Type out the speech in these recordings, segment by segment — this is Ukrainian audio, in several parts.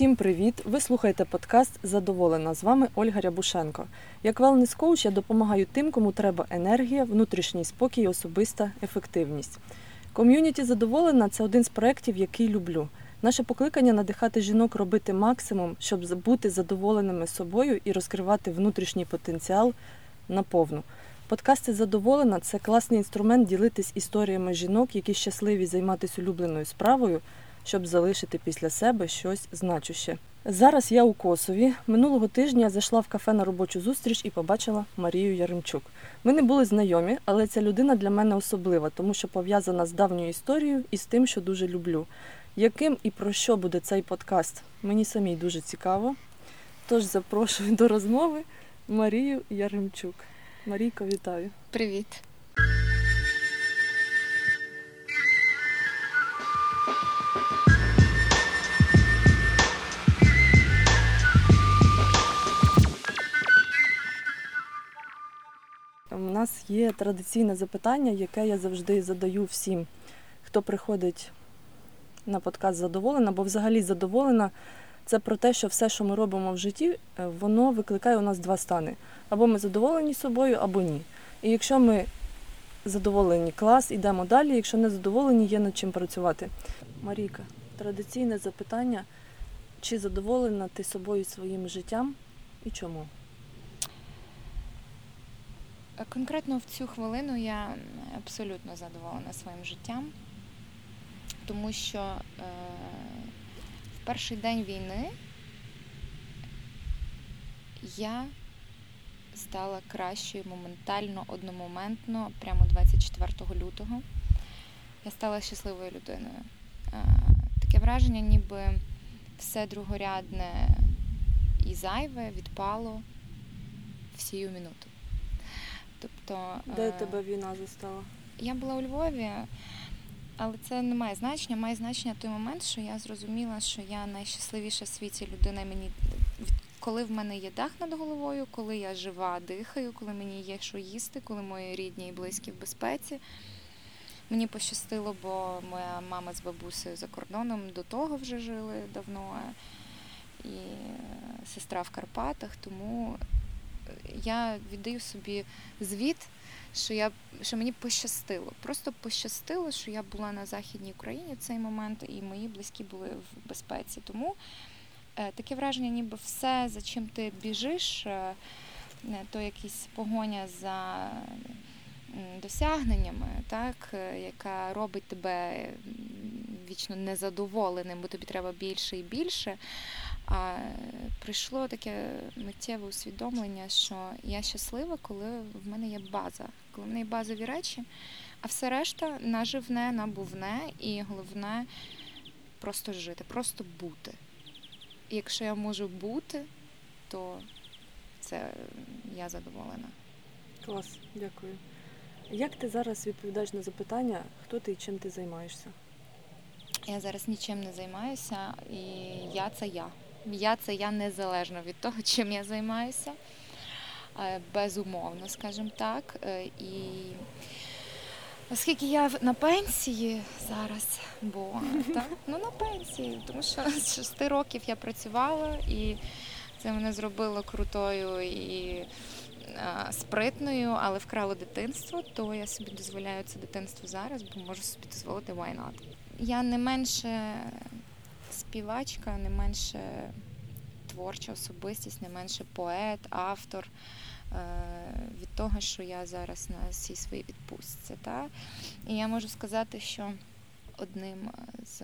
Всім привіт! Ви слухаєте подкаст Задоволена. З вами Ольга Рябушенко. Як wellness коуч я допомагаю тим, кому треба енергія, внутрішній спокій, особиста ефективність. Ком'юніті задоволена це один з проєктів, який люблю. Наше покликання надихати жінок робити максимум, щоб бути задоволеними собою і розкривати внутрішній потенціал наповну. Подкасти задоволена це класний інструмент ділитись історіями жінок, які щасливі займатися улюбленою справою щоб залишити після себе щось значуще. Зараз я у Косові. Минулого тижня я зайшла в кафе на робочу зустріч і побачила Марію Яремчук. Ми не були знайомі, але ця людина для мене особлива, тому що пов'язана з давньою історією і з тим, що дуже люблю. Яким і про що буде цей подкаст? Мені самій дуже цікаво. Тож запрошую до розмови Марію Яремчук. Марійко, вітаю. Привіт. У нас є традиційне запитання, яке я завжди задаю всім, хто приходить на подкаст задоволена, бо взагалі задоволена це про те, що все, що ми робимо в житті, е, воно викликає у нас два стани. Або ми задоволені собою, або ні. І якщо ми задоволені, клас, ідемо далі. Якщо не задоволені, є над чим працювати. Марійка, традиційне запитання: чи задоволена ти собою своїм життям і чому? Конкретно в цю хвилину я абсолютно задоволена своїм життям, тому що е, в перший день війни я стала кращою моментально, одномоментно, прямо 24 лютого. Я стала щасливою людиною. Е, таке враження, ніби все другорядне і зайве відпало в минуту. Тобто, Де е, тебе війна застала? Я була у Львові, але це не має значення. Має значення той момент, що я зрозуміла, що я найщасливіша в світі людина. Мені коли в мене є дах над головою, коли я жива, дихаю, коли мені є що їсти, коли мої рідні і близькі в безпеці. Мені пощастило, бо моя мама з бабусею за кордоном до того вже жили давно, і сестра в Карпатах, тому я віддаю собі звіт, що я що мені пощастило. Просто пощастило, що я була на Західній Україні в цей момент, і мої близькі були в безпеці. Тому е, таке враження, ніби все, за чим ти біжиш, е, то якась погоня за досягненнями, так, е, яка робить тебе вічно незадоволеним, бо тобі треба більше і більше. А прийшло таке миттєве усвідомлення, що я щаслива, коли в мене є база, коли в мене є базові речі, а все решта наживне, набувне, і головне просто жити, просто бути. І якщо я можу бути, то це я задоволена. Клас, дякую. Як ти зараз відповідаєш на запитання, хто ти і чим ти займаєшся? Я зараз нічим не займаюся, і я це я. Я це я незалежно від того, чим я займаюся. Е, безумовно, скажімо так. Е, і оскільки я на пенсії зараз, бо так, ну на пенсії, тому що з шести років я працювала, і це мене зробило крутою і спритною, але вкрало дитинство, то я собі дозволяю це дитинство зараз, бо можу собі дозволити why not. Я не менше співачка, не менше творча особистість, не менше поет, автор е, від того, що я зараз на цій своїй відпустці. Та? І я можу сказати, що одним з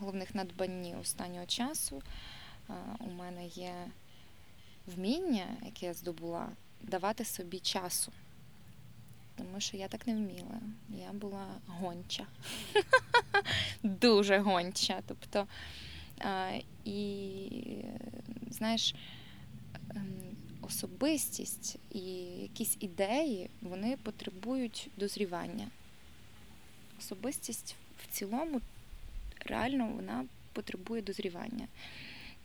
головних надбаннів останнього часу е, у мене є вміння, яке я здобула, давати собі часу тому що я так не вміла. Я була гонча. Дуже гонча. Тобто, і, знаєш, ем, особистість і якісь ідеї вони потребують дозрівання. Особистість в цілому реально вона потребує дозрівання.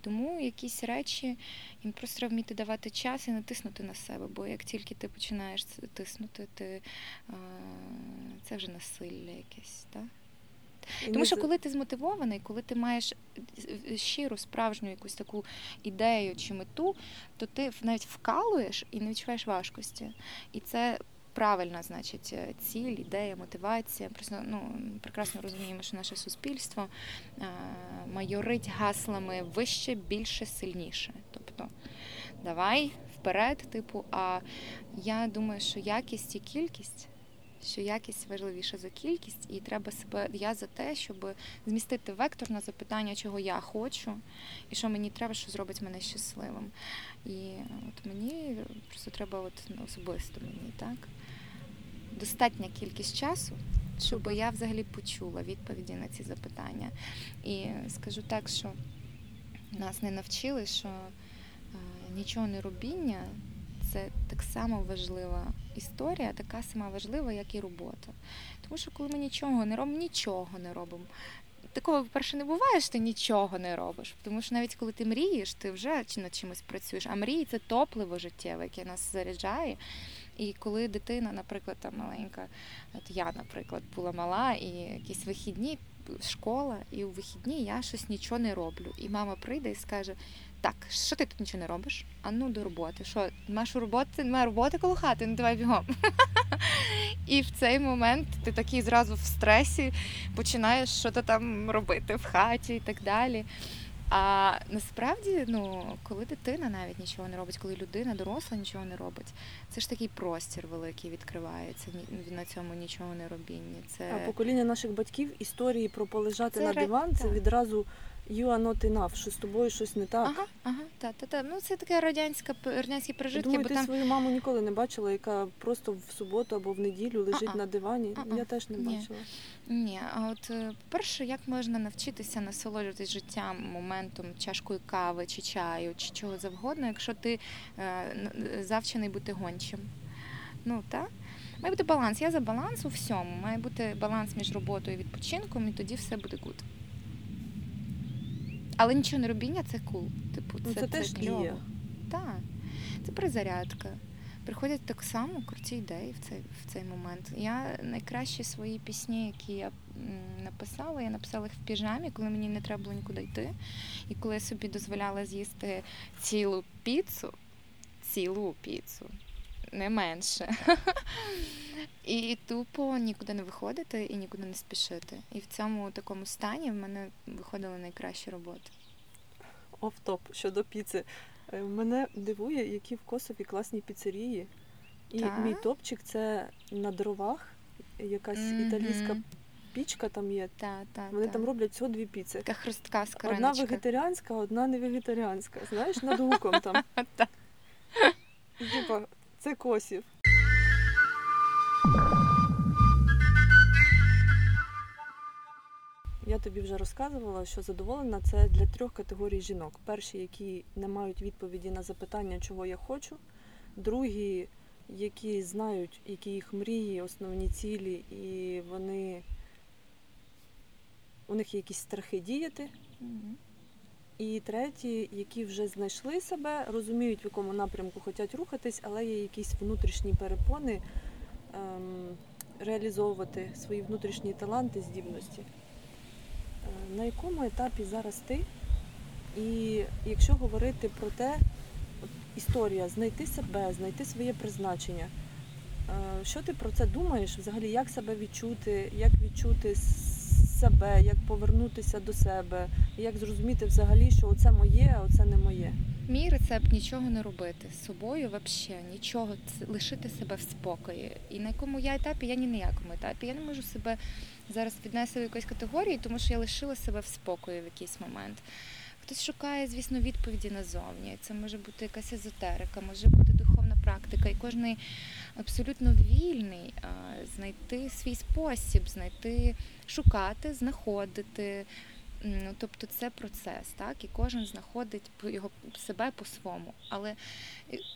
Тому якісь речі їм просто треба вміти давати час і не тиснути на себе. Бо як тільки ти починаєш тиснути, ти, це вже насилля якесь. Так? Тому що коли ти змотивований, коли ти маєш щиру, справжню якусь таку ідею чи мету, то ти навіть вкалуєш і не відчуваєш важкості. І це правильна, значить, е, ціль, ідея, мотивація. Просто ну прекрасно розуміємо, що наше суспільство е, майорить гаслами вище, більше, сильніше. Тобто, давай вперед, типу, а я думаю, що якість і кількість. Що якість важливіша за кількість, і треба себе. Я за те, щоб змістити вектор на запитання, чого я хочу, і що мені треба, що зробить мене щасливим. І от мені просто треба, от ну, особисто мені, так? Достатня кількість часу, щоб я взагалі почула відповіді на ці запитання. І скажу так, що нас не навчили, що е, нічого не робіння це так само важлива історія, така сама важлива, як і робота. Тому що коли ми нічого не робимо, нічого не робимо. Такого, по-перше, не буває, що ти нічого не робиш. Тому що навіть коли ти мрієш, ти вже над чимось працюєш. А мрії це топливо життєве, яке нас заряджає. І коли дитина, наприклад, там маленька, от я, наприклад, була мала, і якісь вихідні, школа, і у вихідні я щось нічого не роблю. І мама прийде і скаже: Так, що ти тут нічого не робиш? А ну до роботи. Що, маєш роботи, немає роботи коло хати, ну давай бігом. І в цей момент ти такий зразу в стресі починаєш щось там робити в хаті і так далі. А насправді, ну, коли дитина навіть нічого не робить, коли людина доросла нічого не робить, це ж такий простір великий відкривається ні- на цьому нічого не робінні. Це А покоління наших батьків історії про полежати Це на диван, це так. відразу you are not enough, що з тобою щось не так. ага, ага, та, та, та. Ну це таке радянська радянські Я пережитки, Думаю, бо ти там свою маму ніколи не бачила, яка просто в суботу або в неділю лежить А-а. на дивані. А-а. Я теж не бачила. Ні, а от е, по-перше, як можна навчитися насолоджуватись життям, моментом, чашкою кави чи чаю, чи чого завгодно, якщо ти е, завчений бути гончим. Ну так. Має бути баланс. Я за баланс у всьому. Має бути баланс між роботою і відпочинком, і тоді все буде good. Але нічого не робіння це cool. Типу, Ну, це, це теж кльово. Так. Це перезарядка. Приходять так само круті ідеї в цей, в цей момент. Я найкращі свої пісні, які я написала, я написала їх в піжамі, коли мені не треба було нікуди йти. І коли я собі дозволяла з'їсти цілу піцу, цілу піцу, не менше. І тупо нікуди не виходити і нікуди не спішити. І в цьому такому стані в мене виходили найкращі роботи. Оф-топ щодо піци. Е, Мене дивує, які в Косові класні піцерії. І Так. мій топчик це на дровах. Якась Мгм. італійська пічка там є. Та, та, Вони та. там роблять всього дві піци. Така хрустка Одна вегетаріанська, одна не вегетаріанська. Знаєш, над гуком там. Типа, це косів. Я тобі вже розказувала, що задоволена це для трьох категорій жінок. Перші, які не мають відповіді на запитання, чого я хочу. Другі, які знають, які їх мрії, основні цілі, і вони у них є якісь страхи діяти. І треті, які вже знайшли себе, розуміють, в якому напрямку хочуть рухатись, але є якісь внутрішні перепони ем, реалізовувати свої внутрішні таланти, здібності. Е, На якому етапі зараз ти? І якщо говорити про те, історія, знайти себе, знайти своє призначення. Е, Що ти про це думаєш? Взагалі, як себе відчути, як відчути себе, як повернутися до себе, як зрозуміти взагалі, що оце моє, а оце не моє. Мій рецепт нічого не робити з собою взагалі, нічого, лишити себе в спокої. І на якому я етапі, я ні на якому етапі. Я не можу себе зараз віднести до якоїсь категорії, тому що я лишила себе в спокої в якийсь момент. Хтось шукає, звісно, відповіді назовні. Це може бути якась езотерика, може бути практика. І кожен абсолютно вільний знайти свій спосіб, знайти, шукати, знаходити. Ну, тобто це процес, так, і кожен знаходить його себе по-своєму. Але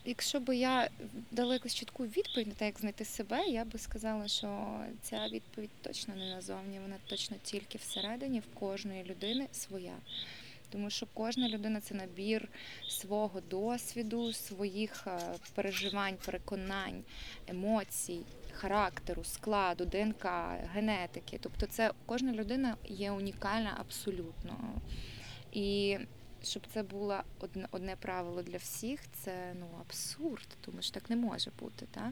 якщо б я дала якусь чітку відповідь на те, як знайти себе, я би сказала, що ця відповідь точно не назовні, вона точно тільки всередині, в кожної людини своя. Тому що кожна людина це набір свого досвіду, своїх е, переживань, переконань, емоцій, характеру, складу, ДНК, генетики. Тобто, це кожна людина є унікальна абсолютно. І щоб це було одне правило для всіх, це ну абсурд, тому що так не може бути. Так?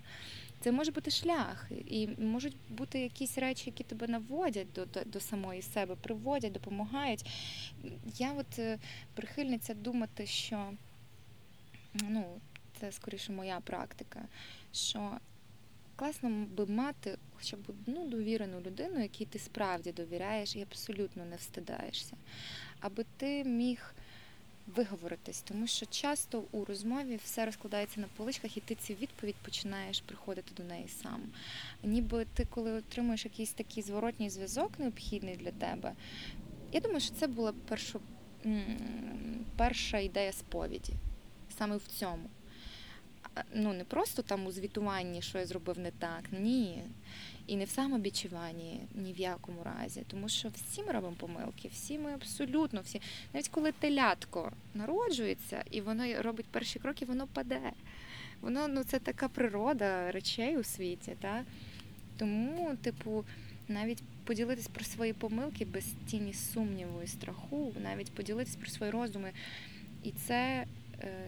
Це може бути шлях, і можуть бути якісь речі, які тебе наводять до до, до самої себе, приводять, допомагають. Я от е, прихильниця думати, що ну, це скоріше моя практика, що класно би мати хоча б одну довірену людину, якій ти справді довіряєш і абсолютно не встидаєшся, аби ти міг виговоритись, тому що часто у розмові все розкладається на поличках, і ти цю відповідь починаєш приходити до неї сам. Ніби ти, коли отримуєш якийсь такий зворотній зв'язок, необхідний для тебе, я думаю, що це була перша, перша ідея сповіді саме в цьому. Ну, не просто там у звітуванні, що я зробив не так, ні. І не в самобічуванні ні в якому разі, тому що всі ми робимо помилки, всі ми абсолютно всі. Навіть коли телятко народжується і воно робить перші кроки, воно паде. Воно ну це така природа речей у світі. Та? Тому, типу, навіть поділитись про свої помилки без тіні сумніву і страху, навіть поділитись про свої роздуми. І це, е,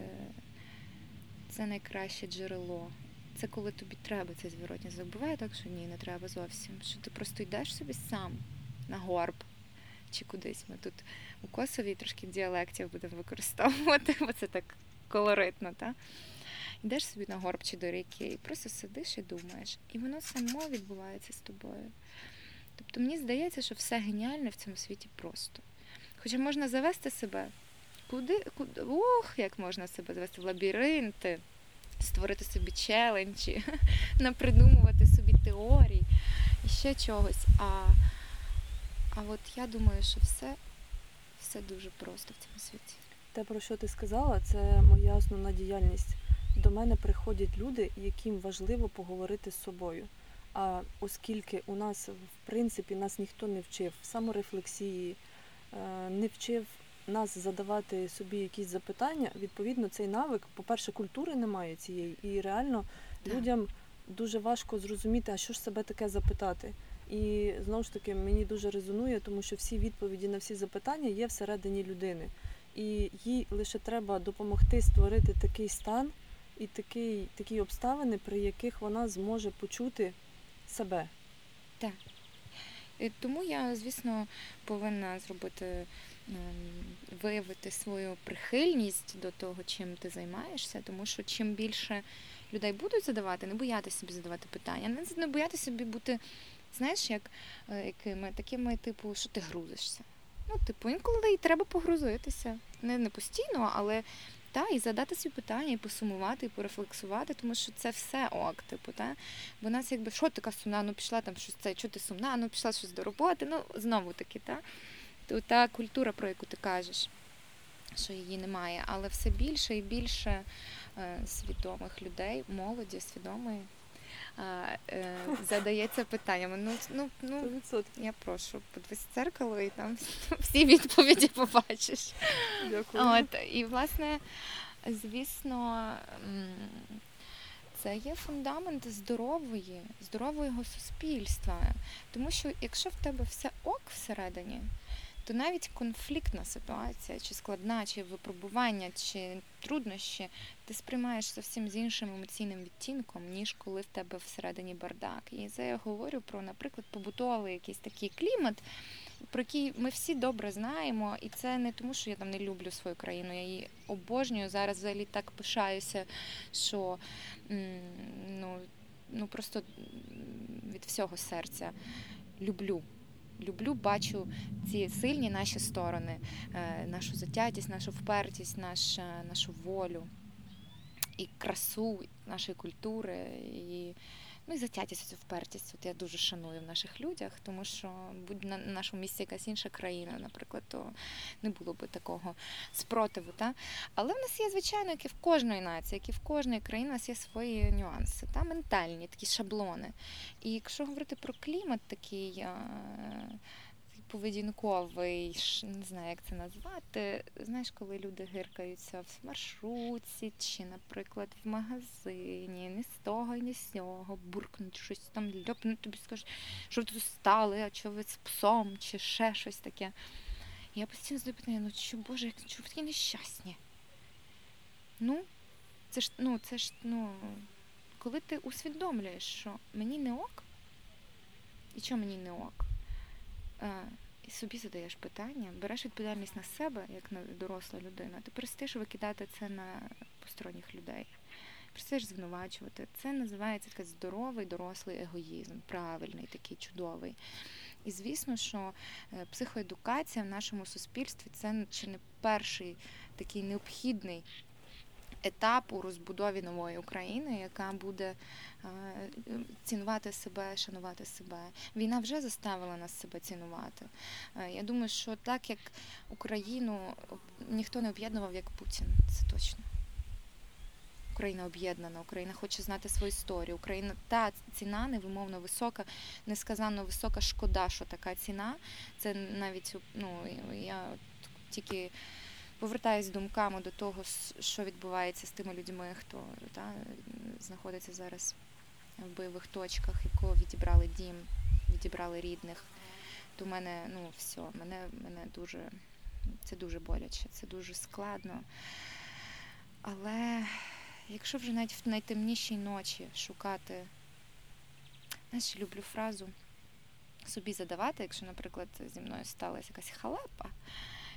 це найкраще джерело це коли тобі треба цей зворотній зв'язок. Буває так, що ні, не треба зовсім. Що ти просто йдеш собі сам на горб чи кудись. Ми тут у Косові трошки діалектів будемо використовувати, бо це так колоритно. Та? Йдеш собі на горб чи до ріки, і просто сидиш і думаєш. І воно само відбувається з тобою. Тобто мені здається, що все геніальне в цьому світі просто. Хоча можна завести себе куди, куди ох, як можна себе завести в лабіринти створити собі челенджі, напридумувати собі теорій і ще чогось. А а от я думаю, що все, все дуже просто в цьому світі. Те, про що ти сказала, це моя основна діяльність. До мене приходять люди, яким важливо поговорити з собою. А оскільки у нас, в принципі, нас ніхто не вчив саморефлексії, е, не вчив нас задавати собі якісь запитання, відповідно, цей навик, по-перше, культури немає цієї, і реально так. людям дуже важко зрозуміти, а що ж себе таке запитати. І знову ж таки мені дуже резонує, тому що всі відповіді на всі запитання є всередині людини. І їй лише треба допомогти створити такий стан і такий, такі обставини, при яких вона зможе почути себе. Так. Тому я, звісно, повинна зробити виявити свою прихильність до того, чим ти займаєшся, тому що чим більше людей будуть задавати, не боятися собі задавати питання, не боятися собі бути, знаєш, як е, якими такими, типу, що ти грузишся. Ну, типу, інколи і треба погрузитися. Не не постійно, але та, і задати собі питання, і посумувати, і порефлексувати, тому що це все ок, типу, та? Бо нас якби що така сумна, ну пішла там щось це, що ти сумна, ну пішла щось до роботи, ну знову таки, та та культура, про яку ти кажеш, що її немає, але все більше і більше е, свідомих людей, молоді, свідомої. Е, задається питаннями. Ну, ну, ну, Я прошу, подивись дзеркало і там всі відповіді побачиш. Дякую. От, І, власне, звісно, це є фундамент здорової, здорового суспільства. Тому що якщо в тебе все ок всередині, то навіть конфліктна ситуація, чи складна, чи випробування, чи труднощі, ти сприймаєш зовсім з іншим емоційним відтінком, ніж коли в тебе всередині бардак. І це я говорю про, наприклад, побутовий якийсь такий клімат, про який ми всі добре знаємо, і це не тому, що я там не люблю свою країну. Я її обожнюю. Зараз взагалі так пишаюся, що ну, ну просто від всього серця люблю люблю, бачу ці сильні наші сторони, е, нашу затятість, нашу впертість, наш, нашу волю і красу нашої культури. і Ну і затятість, цю впертість. От я дуже шаную в наших людях, тому що будь на нашому місці якась інша країна, наприклад, то не було би такого спротиву. Та? Але в нас є, звичайно, як і в кожної нації, як і в кожної країни, у нас є свої нюанси, та? ментальні такі шаблони. І якщо говорити про клімат такий поведінковий, не знаю, як це назвати. Знаєш, коли люди гиркаються в маршрутці чи, наприклад, в магазині, ні з того, ні з цього, буркнуть щось там, льопнуть тобі скажуть, що ви тут стали, а що ви з псом, чи ще щось таке. Я постійно задаю питання, ну що, Боже, як чого ви такі нещасні? Ну, це ж, ну, це ж, ну, коли ти усвідомлюєш, що мені не ок, і що мені не ок, і собі задаєш питання, береш відповідальність на себе, як на доросла людина, ти перестаєш викидати це на посторонніх людей. Перестаєш звинувачувати. Це називається такий здоровий дорослий егоїзм, правильний, такий чудовий. І звісно, що е, психоедукація в нашому суспільстві це чи не перший такий необхідний етап у розбудові нової України, яка буде е, цінувати себе, шанувати себе. Війна вже заставила нас себе цінувати. Е, я думаю, що так як Україну ніхто не об'єднував як Путін, це точно. Україна об'єднана, Україна хоче знати свою історію. Україна та ціна невимовно висока, несказанно висока. Шкода, що така ціна. Це навіть ну я тільки повертаюсь думками до того, що відбувається з тими людьми, хто та, знаходиться зараз в бойових точках, якого відібрали дім, відібрали рідних. То в мене, ну все, мене, мене дуже, це дуже боляче, це дуже складно. Але якщо вже навіть в найтемнішій ночі шукати, знаєш, люблю фразу собі задавати, якщо, наприклад, зі мною сталася якась халепа.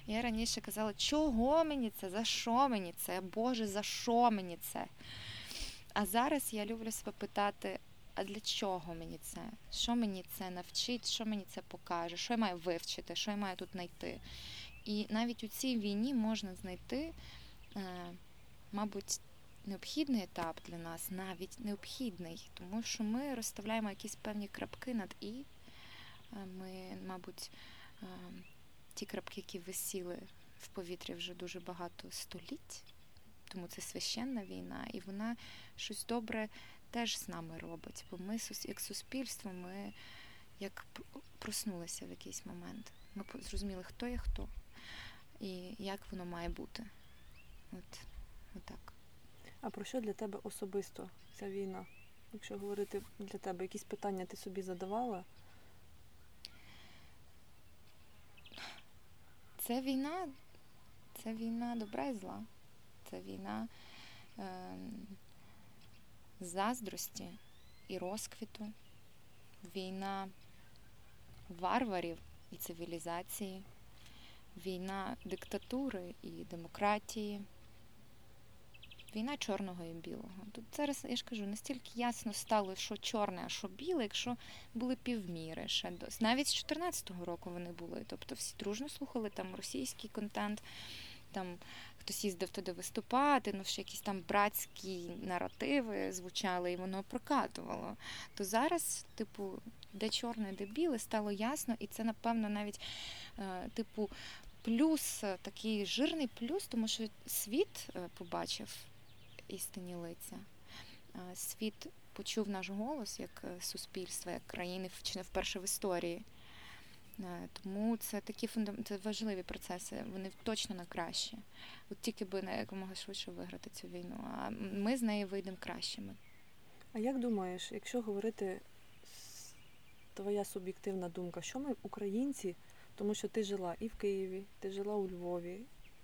Я раніше казала, чого мені це, за що мені це, Боже, за що мені це? А зараз я люблю себе питати, а для чого мені це? Що мені це навчить, що мені це покаже, що я маю вивчити, що я маю тут знайти? І навіть у цій війні можна знайти, е, мабуть, необхідний етап для нас, навіть необхідний, тому що ми розставляємо якісь певні крапки над І. Е, ми, мабуть, е, ті крапки, які висіли в повітрі вже дуже багато століть, тому це священна війна, і вона щось добре теж з нами робить. Бо ми, як суспільство, ми як проснулися в якийсь момент. Ми зрозуміли, хто є хто і як воно має бути. От, Отак. А про що для тебе особисто ця війна? Якщо говорити для тебе, якісь питання ти собі задавала? Це війна, це війна добра і зла. Це війна е, заздрості і розквіту, війна варварів і цивілізації, війна диктатури і демократії. Війна чорного і білого. Тут зараз, я ж кажу, настільки ясно стало, що чорне, а що біле, якщо були півміри ще до навіть з 14-го року вони були. Тобто всі дружно слухали там російський контент, там хтось їздив туди виступати, ну ще якісь там братські наративи звучали, і воно прокатувало. То зараз, типу, де чорне, де біле, стало ясно, і це, напевно, навіть, е, типу, плюс такий жирний плюс, тому що світ е, побачив істинні лиця. Світ почув наш голос як е, суспільство, як країни чи не вперше в історії. Е, тому це такі це важливі процеси, вони точно на краще. От тільки би якомога швидше виграти цю війну. А ми з неї вийдемо кращими. А як думаєш, якщо говорити твоя суб'єктивна думка, що ми, українці, тому що ти жила і в Києві, ти жила у Львові,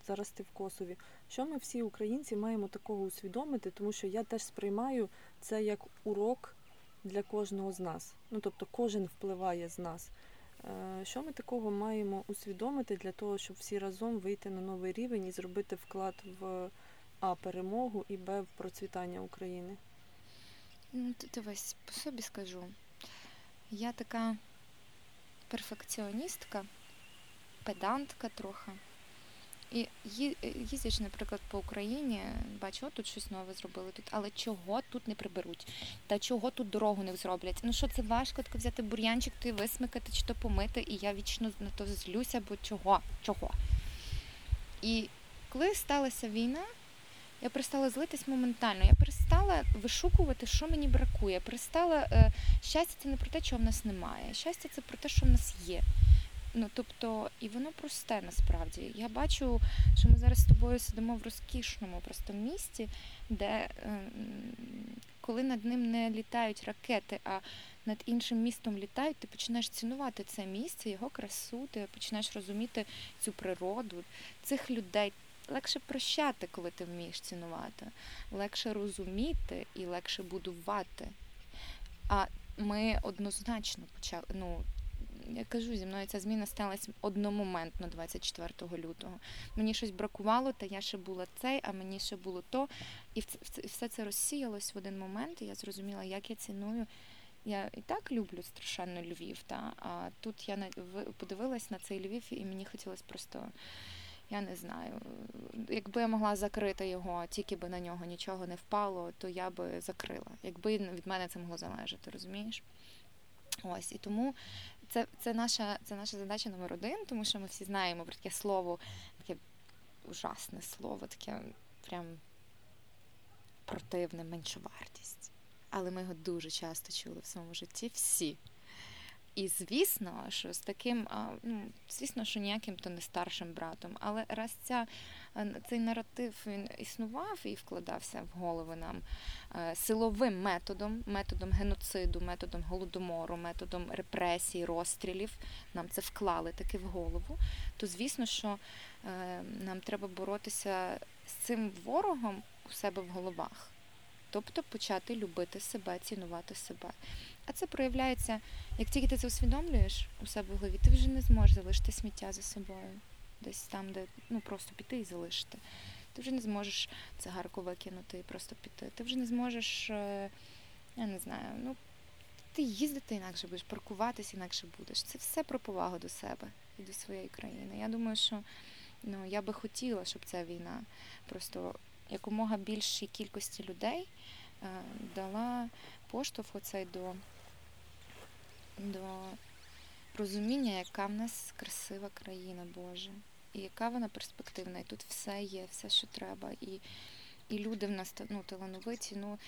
зараз ти в Косові. Що ми всі українці маємо такого усвідомити, тому що я теж сприймаю це як урок для кожного з нас. Ну тобто кожен впливає з нас. Е, що ми такого маємо усвідомити для того, щоб всі разом вийти на новий рівень і зробити вклад в А перемогу і Б в процвітання України? Ну, дивись, по собі скажу. Я така перфекціоністка, педантка трохи. І їздячи, наприклад, по Україні, бачу, о, тут щось нове зробили тут, але чого тут не приберуть? Та чого тут дорогу не зроблять? Ну що це важко так взяти бур'янчик, то й висмикати чи то помити, і я вічно на то злюся, бо чого? Чого? І коли сталася війна, я перестала злитись моментально. Я перестала вишукувати, що мені бракує. Перестала е, щастя це не про те, чого в нас немає. Щастя це про те, що в нас є Ну тобто, і воно просте насправді. Я бачу, що ми зараз з тобою сидимо в розкішному просто місті, де ем, коли над ним не літають ракети, а над іншим містом літають, ти починаєш цінувати це місце, його красу, ти починаєш розуміти цю природу, цих людей. Легше прощати, коли ти вмієш цінувати, легше розуміти і легше будувати. А ми однозначно почали. ну, я кажу, зі мною ця зміна сталася одномоментно 24 лютого. Мені щось бракувало, та я ще була цей, а мені ще було то. І все це розсіялось в один момент. і Я зрозуміла, як я ціную. Я і так люблю страшенно Львів, та а тут я подивилась на цей Львів, і мені хотілося просто. Я не знаю, якби я могла закрити його, тільки би на нього нічого не впало, то я би закрила. Якби від мене це могло залежати, розумієш? Ось і тому це це, наша це наша задача номер один, тому що ми всі знаємо про таке слово, таке ужасне слово, таке прям противне меншовартість. Але ми його дуже часто чули в своєму житті всі. І звісно, що з таким, ну звісно, що ніяким то не старшим братом, але раз ця цей наратив він існував і вкладався в голови нам е, силовим методом, методом геноциду, методом голодомору, методом репресій, розстрілів, нам це вклали таки в голову, то звісно, що е, нам треба боротися з цим ворогом у себе в головах. Тобто почати любити себе, цінувати себе. А це проявляється, як тільки ти це усвідомлюєш у себе в голові, ти вже не зможеш залишити сміття за собою. Десь там, де ну просто піти і залишити. Ти вже не зможеш цигарку викинути і просто піти. Ти вже не зможеш, е, я не знаю, ну ти їздити інакше будеш, паркуватися інакше будеш. Це все про повагу до себе і до своєї країни. Я думаю, що ну, я би хотіла, щоб ця війна просто якомога більшій кількості людей е, дала поштовх оцей до до розуміння, яка в нас красива країна Божа, і яка вона перспективна. І тут все є, все, що треба. І і люди в нас ну, талановиті. Ну,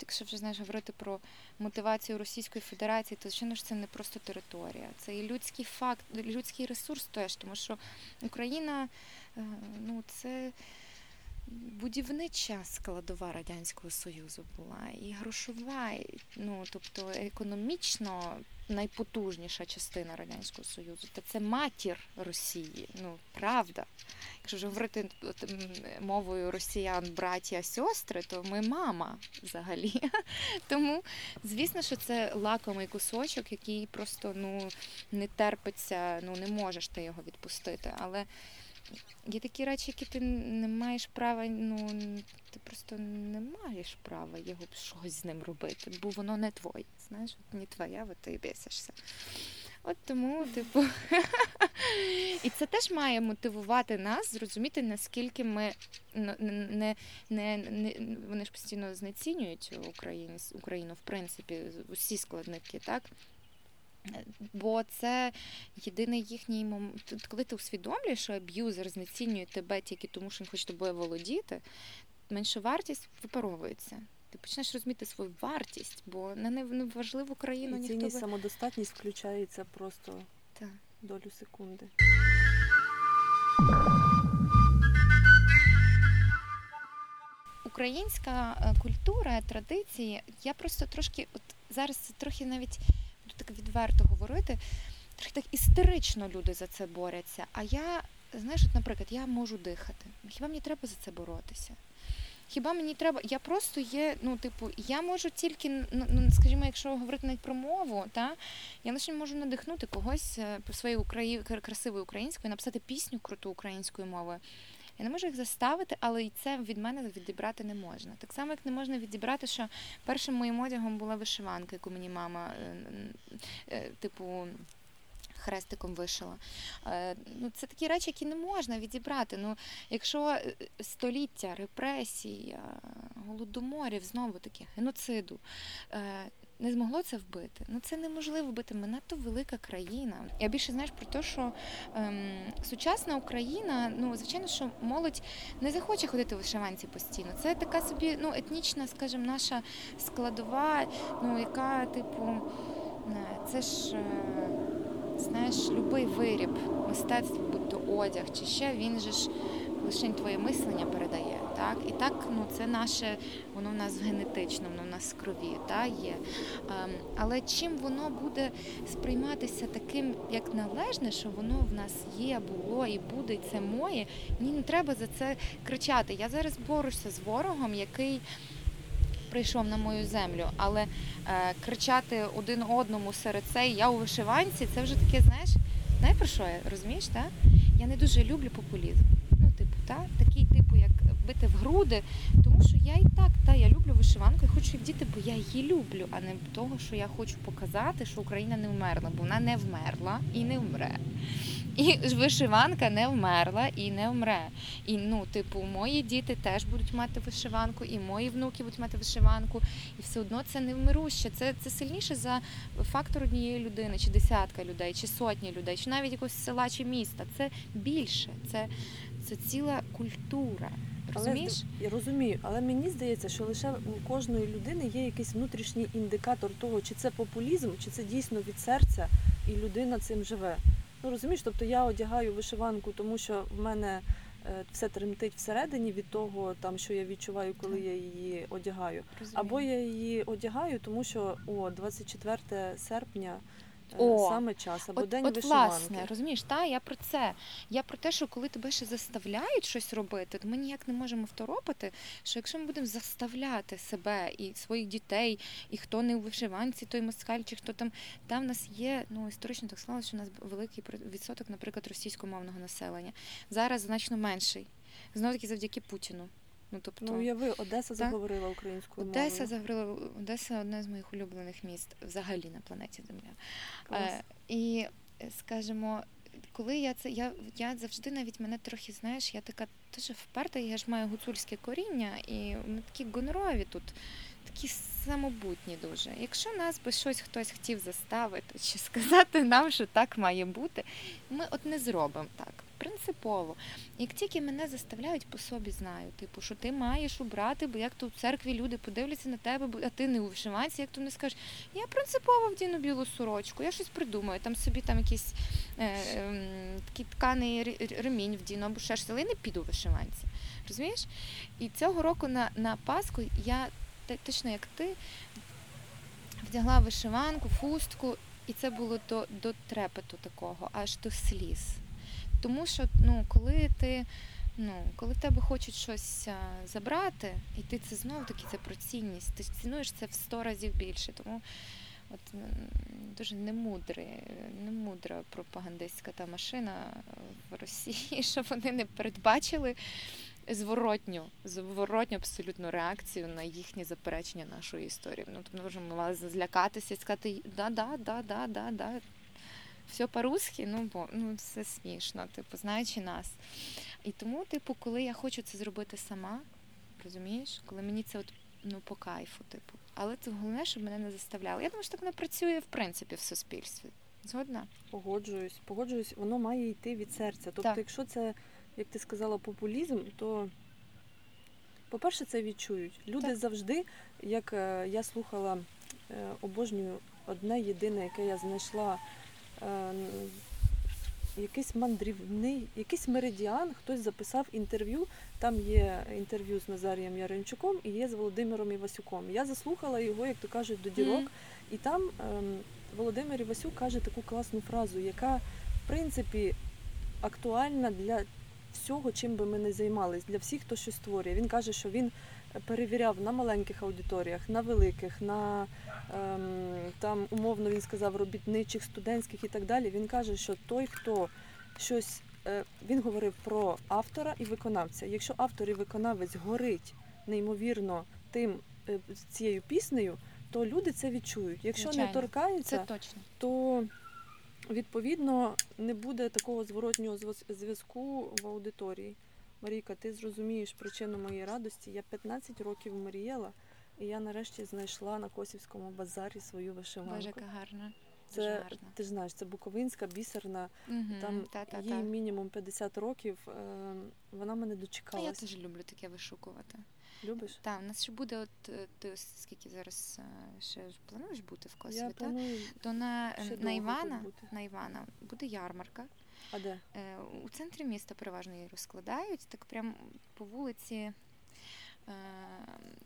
Якщо вже знаєш говорити про мотивацію Російської Федерації, то звичайно ж це не просто територія, це і людський факт, людський ресурс теж, тому що Україна е, ну, це будівнича складова Радянського Союзу була, і грошова, ну тобто економічно найпотужніша частина Радянського Союзу. Та це матір Росії. Ну, правда. Якщо вже говорити мовою росіян, браття, сестри, то ми мама взагалі. Тому, звісно, що це лакомий кусочок, який просто ну, не терпиться, ну не можеш ти його відпустити. Але Є такі речі, які ти не маєш права, ну ти просто не маєш права його щось з ним робити, бо воно не твоє. Знаєш, от не твоє, от ти бісишся. От тому, типу, і це теж має мотивувати нас, зрозуміти, наскільки ми не, не, не вони ж постійно знецінюють Україну, Україну, в принципі, усі складники, так? Бо це єдиний їхній момент. Коли ти усвідомлюєш, що аб'юзер знецінює тебе тільки тому, що він хоче тобою володіти, менша вартість випаровується. Ти почнеш розуміти свою вартість, бо на неважливу країну ніхто... Цінність, самодостатність включається просто так. долю секунди. Українська е, культура, традиції, я просто трошки, от зараз трохи навіть так відверто говорити, трохи так істерично люди за це борються. А я, знаєш, от, наприклад, я можу дихати. Хіба мені треба за це боротися? Хіба мені треба, я просто є, ну, типу, я можу тільки, ну, скажімо, якщо говорити навіть про мову, та, я лише можу надихнути когось е, своєю украї... красивою українською, написати пісню круту українською мовою. Я не можу їх заставити, але і це від мене відібрати не можна. Так само, як не можна відібрати, що першим моїм одягом була вишиванка, яку мені мама, е, е, типу. Хрестиком вишила. Е, ну, Це такі речі, які не можна відібрати. Ну, Якщо століття репресій, голодоморів, знову таки, геноциду, не змогло це вбити. Ну це неможливо вбити. Ми надто велика країна. Я більше знаєш про те, що ем, сучасна Україна, ну звичайно, що молодь не захоче ходити в вишиванці постійно. Це така собі ну етнічна, скажімо, наша складова, ну яка, типу, це ж. Е, знаєш, любий виріб, мистецтво, будь то одяг, чи ще він же ж лише твоє мислення передає. Так? І так ну, це наше, воно в нас генетично, воно в нас в крові та, є. Ем, але чим воно буде сприйматися таким, як належне, що воно в нас є, було і буде, і це моє, мені не треба за це кричати. Я зараз борюся з ворогом, який прийшов на мою землю, але е, кричати один одному серед цей я у вишиванці, це вже таке, знаєш, знаєш про що я розумієш, так? Я не дуже люблю популізм. Та такий, типу, як бити в груди, тому що я і так, та я люблю вишиванку, я хочу їх діти, бо я її люблю, а не того, що я хочу показати, що Україна не вмерла, бо вона не вмерла і не вмре. І вишиванка не вмерла і не вмре. І ну, типу, мої діти теж будуть мати вишиванку, і мої внуки будуть мати вишиванку, і все одно це не вмируще. Це це сильніше за фактор однієї людини, чи десятка людей, чи сотні людей, чи навіть якогось села чи міста. Це більше, це, це ціла культура. Розумієш? Але, я розумію, але мені здається, що лише у кожної людини є якийсь внутрішній індикатор того, чи це популізм, чи це дійсно від серця, і людина цим живе. Ну розумієш, тобто я одягаю вишиванку, тому що в мене е, все тремтить всередині від того, там що я відчуваю, коли я її одягаю. Розумію. Або я її одягаю, тому що о 24 серпня. Е, О, Саме час або От, день от вишиванки. власне, розумієш, та я про це. Я про те, що коли тебе ще заставляють щось робити, то ми ніяк не можемо второпати, що якщо ми будемо заставляти себе і своїх дітей, і хто не у вишиванці, той москаль, чи хто там, там в нас є, ну історично так склалося, що у нас великий відсоток, наприклад, російськомовного населення. Зараз значно менший. Знову таки завдяки Путіну. Ну, тобто, Ну уяви, Одеса заговорила українською Одеса заговорила Одеса одне з моїх улюблених міст взагалі на планеті Земля. Е, і скажімо, коли я це я, я завжди навіть мене трохи знаєш, я така дуже вперта, я ж маю гуцульське коріння, і ми такі гонорові тут, такі самобутні дуже. Якщо нас би щось хтось хотів заставити чи сказати нам, що так має бути, ми от не зробимо так. Принципово. Як тільки мене заставляють по собі знаю, типу, що ти маєш убрати, бо як то в церкві люди подивляться на тебе, а ти не у вишиванці, як то не скажеш, я принципово вдіну білу сорочку, я щось придумаю, там собі там якийсь е, ем, такий тканий ре- ре- ремінь вдіну або ще щось, але я не піду у вишиванці. Розумієш? І цього року на, на Пасху я точно як ти вдягла вишиванку, фустку, і це було до, до трепету такого, аж до сліз. Тому що ну, коли ти, ну, коли в тебе хочуть щось забрати, і ти це знову таки це про цінність, ти цінуєш це в сто разів більше. Тому от дуже немудре, немудра пропагандистська та машина в Росії, що вони не передбачили зворотню, зворотню абсолютно реакцію на їхнє заперечення нашої історії. Ну, тобто, ми мали злякатися і сказати, да, да, да, да, да, да. Все по-русски, ну бо ну це смішно, типу, знаючи нас. І тому, типу, коли я хочу це зробити сама, розумієш, коли мені це от ну по кайфу, типу. Але це головне, щоб мене не заставляли. Я думаю, що так не працює в принципі в суспільстві. Згодна? Погоджуюсь, погоджуюсь, воно має йти від серця. Тобто, Так. якщо це, як ти сказала, популізм, то, по-перше, це відчують. Люди Так. завжди, як е, я слухала, е, обожнюю одне єдине, яке я знайшла. Е, Якийсь мандрівний, якийсь меридіан, хтось записав інтерв'ю. Там є інтерв'ю з Назарієм Яринчуком і є з Володимиром Івасюком. Я заслухала його, як то кажуть, до дірок. Мгм. І там ем, Володимир Івасюк каже таку класну фразу, яка в принципі актуальна для всього, чим би ми не займались, для всіх, хто щось створює. Він каже, що він перевіряв на маленьких аудиторіях, на великих, на ем, там умовно він сказав робітничих, студентських і так далі. Він каже, що той, хто щось е, він говорив про автора і виконавця. Якщо автор і виконавець горить неймовірно тим е, цією піснею, то люди це відчують. Якщо Звичайно. не торкається, Це точно. то відповідно не буде такого зворотнього зв'язку в аудиторії. Марійка, ти зрозумієш причину моєї радості. Я 15 років мріяла, і я нарешті знайшла на Косівському базарі свою вишиванку. Боже, яка гарна. Це гарно. ти ж знаєш, це Буковинська, бісерна. Мгм, Там та-та-та. їй мінімум 50 років. е, Вона мене Та я теж люблю таке вишукувати. Любиш? Так, у нас ще буде, от е, ти скільки зараз е, ще плануєш бути в Косові, Я планую. То на, ще на довго Івана, тут бути. на Івана буде ярмарка. А де? Е, У центрі міста переважно її розкладають, так прям по вулиці е,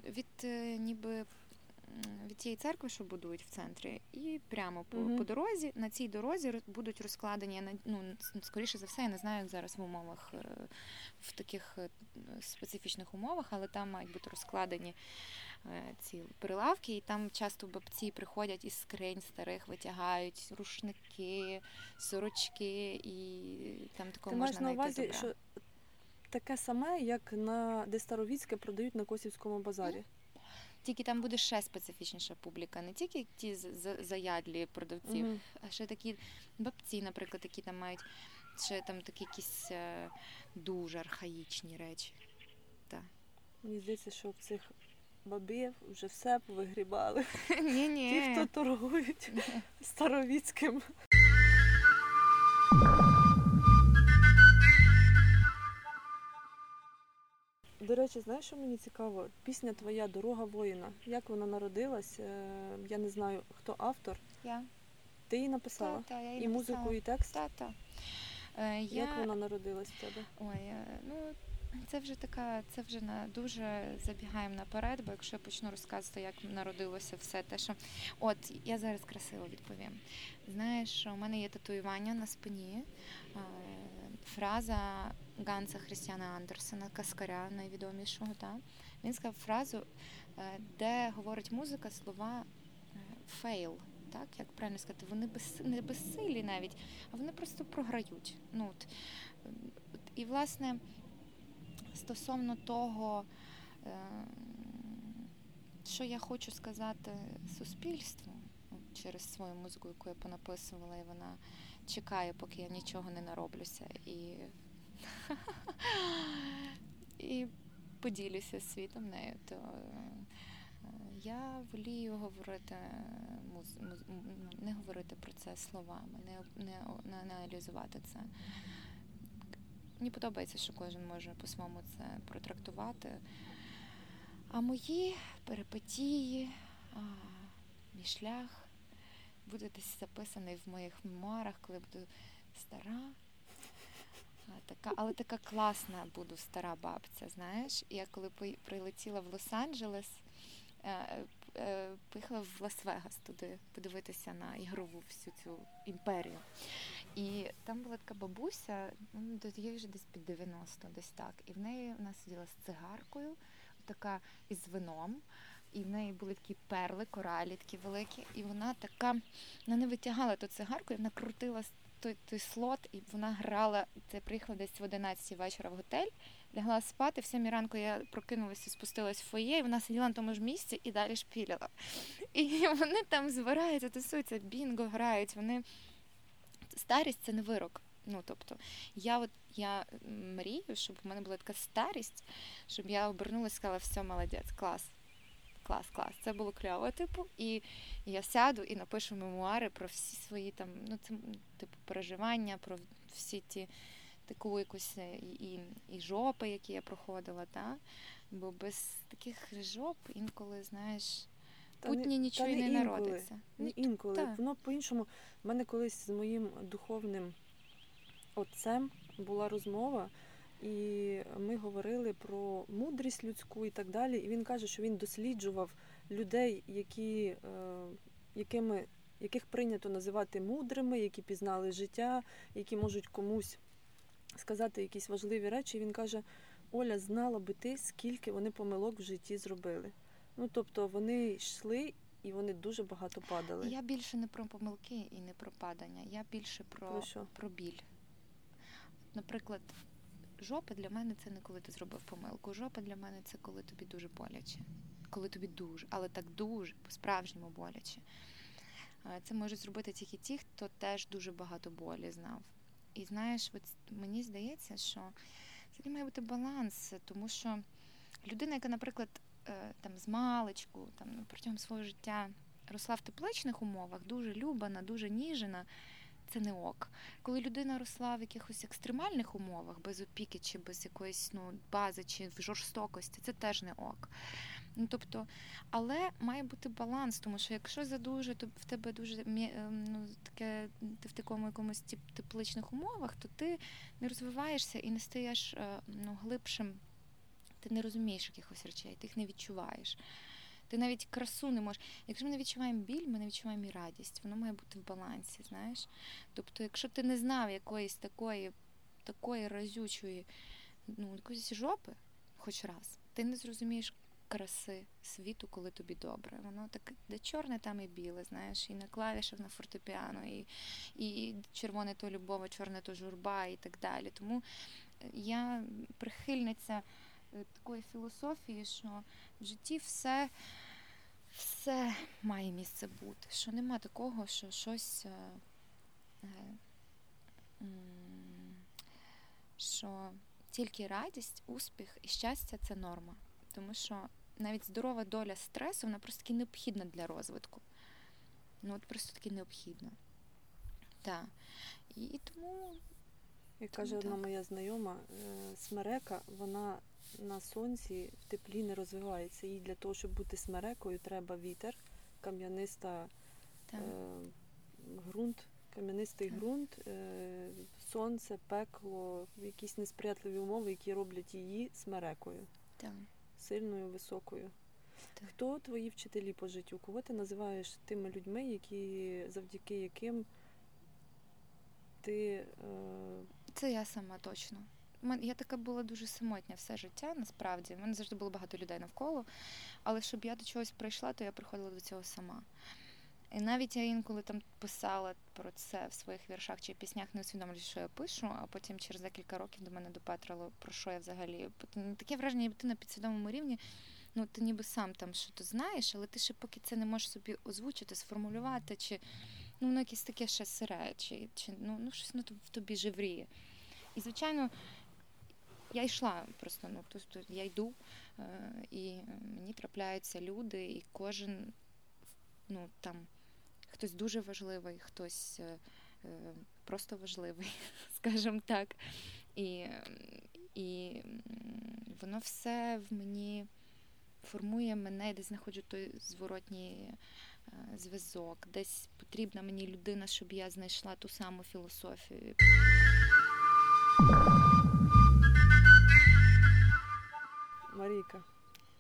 від е, ніби від тієї церкви, що будують в центрі, і прямо по, Мгм. по дорозі. На цій дорозі будуть розкладені, не- ну, скоріше за все, я не знаю, як зараз в умовах, в таких специфічних умовах, але там мають бути розкладені ці прилавки, і там часто бабці приходять із скринь старих, витягають рушники, сорочки, і там такого Ти можна на знайти увазі, добра. що таке саме, як на де Старовіцьке продають на Косівському базарі. Тільки там буде ще специфічніша публіка, не тільки ті заядлі продавці, Мгм. а ще такі бабці, наприклад, які там мають ще там такі якісь е, дуже архаїчні речі. Мені здається, що в цих бабів вже все повигрібали. Ні, ні. Ті, хто торгують Старовіцьким. До речі, знаєш, що мені цікаво? Пісня Твоя дорога воїна. Як вона народилась? Е, Я не знаю, хто автор. Я. Ти її написала? Та, та, я її І музику, написала. і текст? Та, та. Е, я... Як вона народилась в тебе? Ой, е, ну це вже така, це вже на дуже забігаємо наперед, бо якщо я почну розказувати, як народилося все те, що от я зараз красиво відповім. Знаєш, у мене є татуювання на спині. е, Фраза Ганса Христіана Андерсена, казкаря найвідомішого. Та? Він сказав фразу, е, де говорить музика слова fail. Так, як правильно сказати, вони без, не безсилі навіть, а вони просто програють. Ну, от, і, власне, стосовно того, е, що я хочу сказати суспільству через свою музику, яку я понаписувала, і вона чекає, поки я нічого не нароблюся. І, і поділюся світом нею, то е, я волію говорити муз, не говорити про це словами, не, не, не аналізувати це. Мені подобається, що кожен може по-своєму це протрактувати. А мої перипетії, мій шлях буде десь записаний в моїх мемуарах, коли буду стара. Така, але така класна буду стара бабця, знаєш. Я коли прилетіла в Лос-Анджелес, е, поїхала в Лас-Вегас туди подивитися на ігрову всю цю імперію. І там була така бабуся, ну, їй вже десь під 90, десь так. І в неї вона сиділа з цигаркою, така із вином. І в неї були такі перли, коралі такі великі. І вона така, вона не витягала ту цигарку, і вона крутила той, той слот, і вона грала. Це приїхала десь в 11 вечора в готель, лягла спати. В 7 ранку я прокинулася, спустилась в фоє, і вона сиділа на тому ж місці і далі шпіляла. І вони там збираються, тусуються, бінго грають. Вони старість це не вирок. Ну, тобто, я от я мрію, щоб в мене була така старість, щоб я обернулася і сказала, все, молодець, клас. Клас, клас. Це було кльово, типу, і я сяду і напишу мемуари про всі свої там, ну це типу переживання, про всі ті таку якусь е, і, і, і жопи, які я проходила, та? бо без таких жоп інколи, знаєш, путні нічого та й не народиться. Не інколи. так. Воно по-іншому. У мене колись з моїм духовним отцем була розмова, і ми говорили про мудрість людську і так далі. І він каже, що він досліджував людей, які, е, якими, яких прийнято називати мудрими, які пізнали життя, які можуть комусь сказати якісь важливі речі. Він каже: Оля, знала би ти, скільки вони помилок в житті зробили. Ну, тобто вони йшли і вони дуже багато падали. Я більше не про помилки і не про падання, я більше про, Про що? про біль. Наприклад, жопа для мене це не коли ти зробив помилку. Жопа для мене це коли тобі дуже боляче. Коли тобі дуже, але так дуже, по-справжньому боляче. Е, Це можуть зробити тільки ті, хто теж дуже багато болі знав. І знаєш, от мені здається, що це має бути баланс, тому що людина, яка, наприклад, е, там з маличку, там ну, протягом свого життя росла в тепличних умовах, дуже любана, дуже ніжена, це не ок. Коли людина росла в якихось екстремальних умовах, без опіки чи без якоїсь ну, бази чи в жорстокості, це теж не ок. Ну, тобто, Але має бути баланс, тому що якщо задуже, то в тебе дуже ем, ну, таке, ти в такому якомусь тепличних умовах, то ти не розвиваєшся і не стаєш е, ну, глибшим, ти не розумієш якихось речей, ти їх не відчуваєш. Ти навіть красу не можеш. Якщо ми не відчуваємо біль, ми не відчуваємо і радість. Воно має бути в балансі, знаєш. Тобто, якщо ти не знав якоїсь такої такої разючої ну, якоїсь жопи, хоч раз, ти не зрозумієш краси світу, коли тобі добре. Воно так, де чорне, там і біле, знаєш, і на клавішах на фортепіано, і і червоне то любов, а чорне то журба, і так далі. Тому е, я прихильниця. Е, такої філософії, що в житті все все має місце бути. Що нема такого, що щось, е, що тільки радість, успіх і щастя це норма. Тому що навіть здорова доля стресу, вона просто таки необхідна для розвитку. Ну, от просто таки необхідна. Так. І тому. Як каже одна моя знайома, смерека, вона на сонці в теплі не розвивається. І для того, щоб бути смерекою, треба вітер, кам'яниста е, ґрунт, кам'янистий ґрунт, е, сонце, пекло, якісь несприятливі умови, які роблять її смерекою. Так. Сильною, високою. Так. Хто твої вчителі по життю? Кого ти називаєш тими людьми, які завдяки яким ти. Е... Це я сама точно я така була дуже самотня все життя, насправді. У мене завжди було багато людей навколо. Але щоб я до чогось прийшла, то я приходила до цього сама. І навіть я інколи там писала про це в своїх віршах чи піснях, не усвідомлюю, що я пишу, а потім через декілька років до мене допетрило, про що я взагалі. Таке враження, ніби ти на підсвідомому рівні, ну ти ніби сам там що то знаєш, але ти ще поки це не можеш собі озвучити, сформулювати, чи ну, воно якесь таке ще сире, чи, чи ну, ну щось ну, в тобі живріє. І, звичайно, я йшла просто, ну тобто я йду, е, і мені трапляються люди, і кожен ну там хтось дуже важливий, хтось е, е, просто важливий, скажімо так. І, І воно все в мені. Формує мене, десь знаходжу той зворотній зв'язок, десь потрібна мені людина, щоб я знайшла ту саму філософію.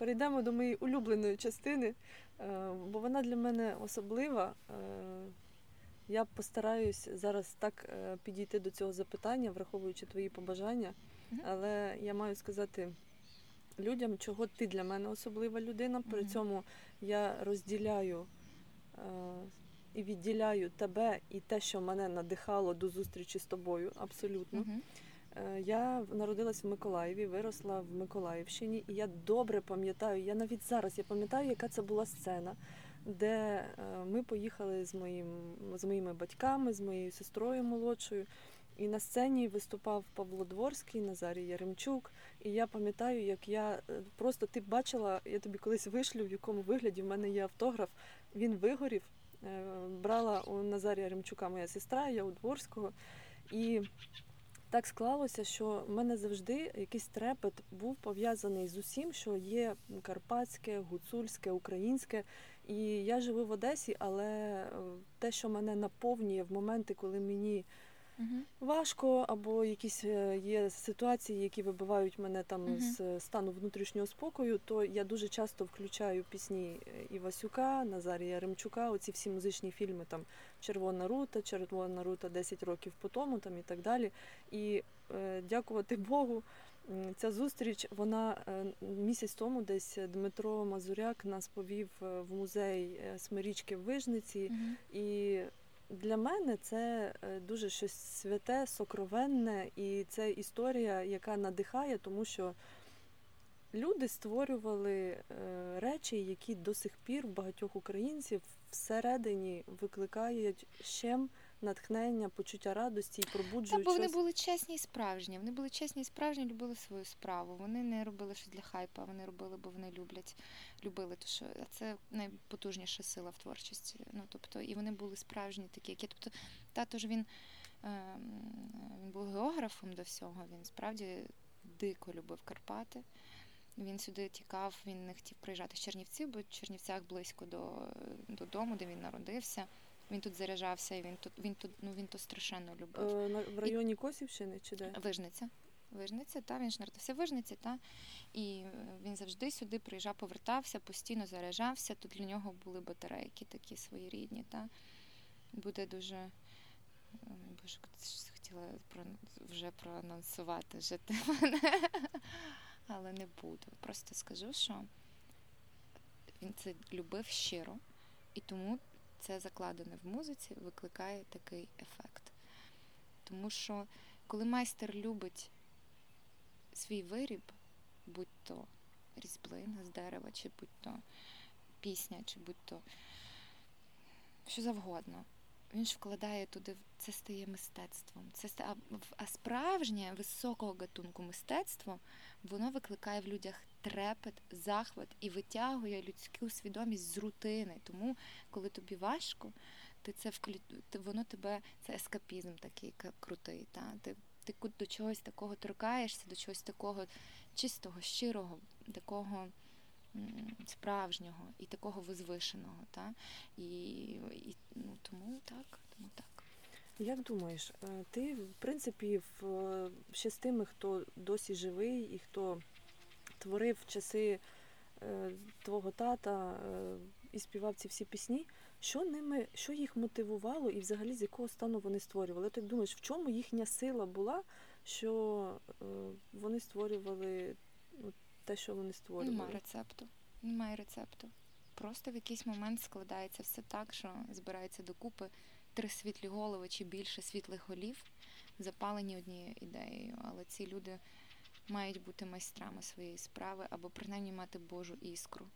Перейдемо до моєї улюбленої частини, е, бо вона для мене особлива. Е, я постараюсь зараз так е, підійти до цього запитання, враховуючи твої побажання. Але я маю сказати людям, чого ти для мене особлива людина. При цьому я розділяю і відділяю тебе і те, що мене надихало до зустрічі з тобою, абсолютно. Е, я народилась в Миколаєві, виросла в Миколаївщині, і я добре пам'ятаю, я навіть зараз я пам'ятаю, яка це була сцена, де е, ми поїхали з моїм, з моїми батьками, з моєю сестрою молодшою. І на сцені виступав Павло Дворський, Назарій Яремчук. І я пам'ятаю, як я е, просто ти бачила, я тобі колись вишлю, в якому вигляді в мене є автограф. Він вигорів. Брала у Назарія Яремчука моя сестра, я у Дворського. І так склалося, що в мене завжди якийсь трепет був пов'язаний з усім, що є карпатське, гуцульське, українське. І я живу в Одесі, але е, те, що мене наповнює в моменти, коли мені Угу. Важко, або якісь е, є ситуації, які вибивають мене там угу. з стану внутрішнього спокою, то я дуже часто включаю пісні е, Івасюка, Назарія Ремчука, оці всі музичні фільми, там Червона рута, Червона рута 10 років по тому, там і так далі. І е, дякувати Богу. Ця зустріч, вона е, місяць тому десь Дмитро Мазуряк нас повів в музей Смирічки в Вижниці, угу. і для мене це е, дуже щось святе, сокровенне, і це історія, яка надихає, тому що люди створювали е, речі, які до сих пір багатьох українців всередині викликають щем натхнення, почуття радості і пробуджують. Та, бо вони щось. були чесні і справжні. Вони були чесні і справжні, любили свою справу. Вони не робили щось для хайпа, вони робили, бо вони люблять, любили. То що це найпотужніша сила в творчості. Ну тобто, і вони були справжні такі, які тобто, тато ж він, е, він був географом до всього. Він справді дико любив Карпати. Він сюди тікав, він не хотів приїжджати з Чернівців, бо в Чернівцях близько до, додому, де він народився. Він тут заряджався, і він тут він тут ну він то страшенно любив. Е, в районі Косівщини чи де? Вижниця. Вижниця, та він ж народився в Вижниці, та і е, він завжди сюди приїжджав, повертався, постійно заряджався. Тут для нього були батарейки такі своєрідні. Та буде дуже боже, хотіла про вже проанонсувати вже ти мене, але не буду. Просто скажу, що він це любив щиро, і тому це закладене в музиці, викликає такий ефект. Тому що коли майстер любить свій виріб, будь то різьблина з дерева, чи будь то пісня, чи будь то що завгодно, він ж вкладає туди, це стає мистецтвом. Це а справжнє високого гатунку мистецтво воно викликає в людях трепет, захват і витягує людську свідомість з рутини. Тому, коли тобі важко, ти це вклю... воно тебе це ескапізм такий крутий. Та? Ти, ти до чогось такого торкаєшся, до чогось такого чистого, щирого, такого справжнього і такого возвишеного. Та? І, і ну, тому так, тому так. Як думаєш, е, ти, в принципі, в, е, ще з тими, хто досі живий і хто творив в часи е, твого тата е, і співав ці всі пісні, що ними, що їх мотивувало і взагалі з якого стану вони створювали? Ти думаєш, в чому їхня сила була, що е, вони створювали ну, те, що вони створювали? Немає рецепту. Немає рецепту. Просто в якийсь момент складається все так, що збираються докупи три світлі голови чи більше світлих голів, запалені однією ідеєю. Але ці люди мають бути майстрами своєї справи або принаймні мати Божу іскру.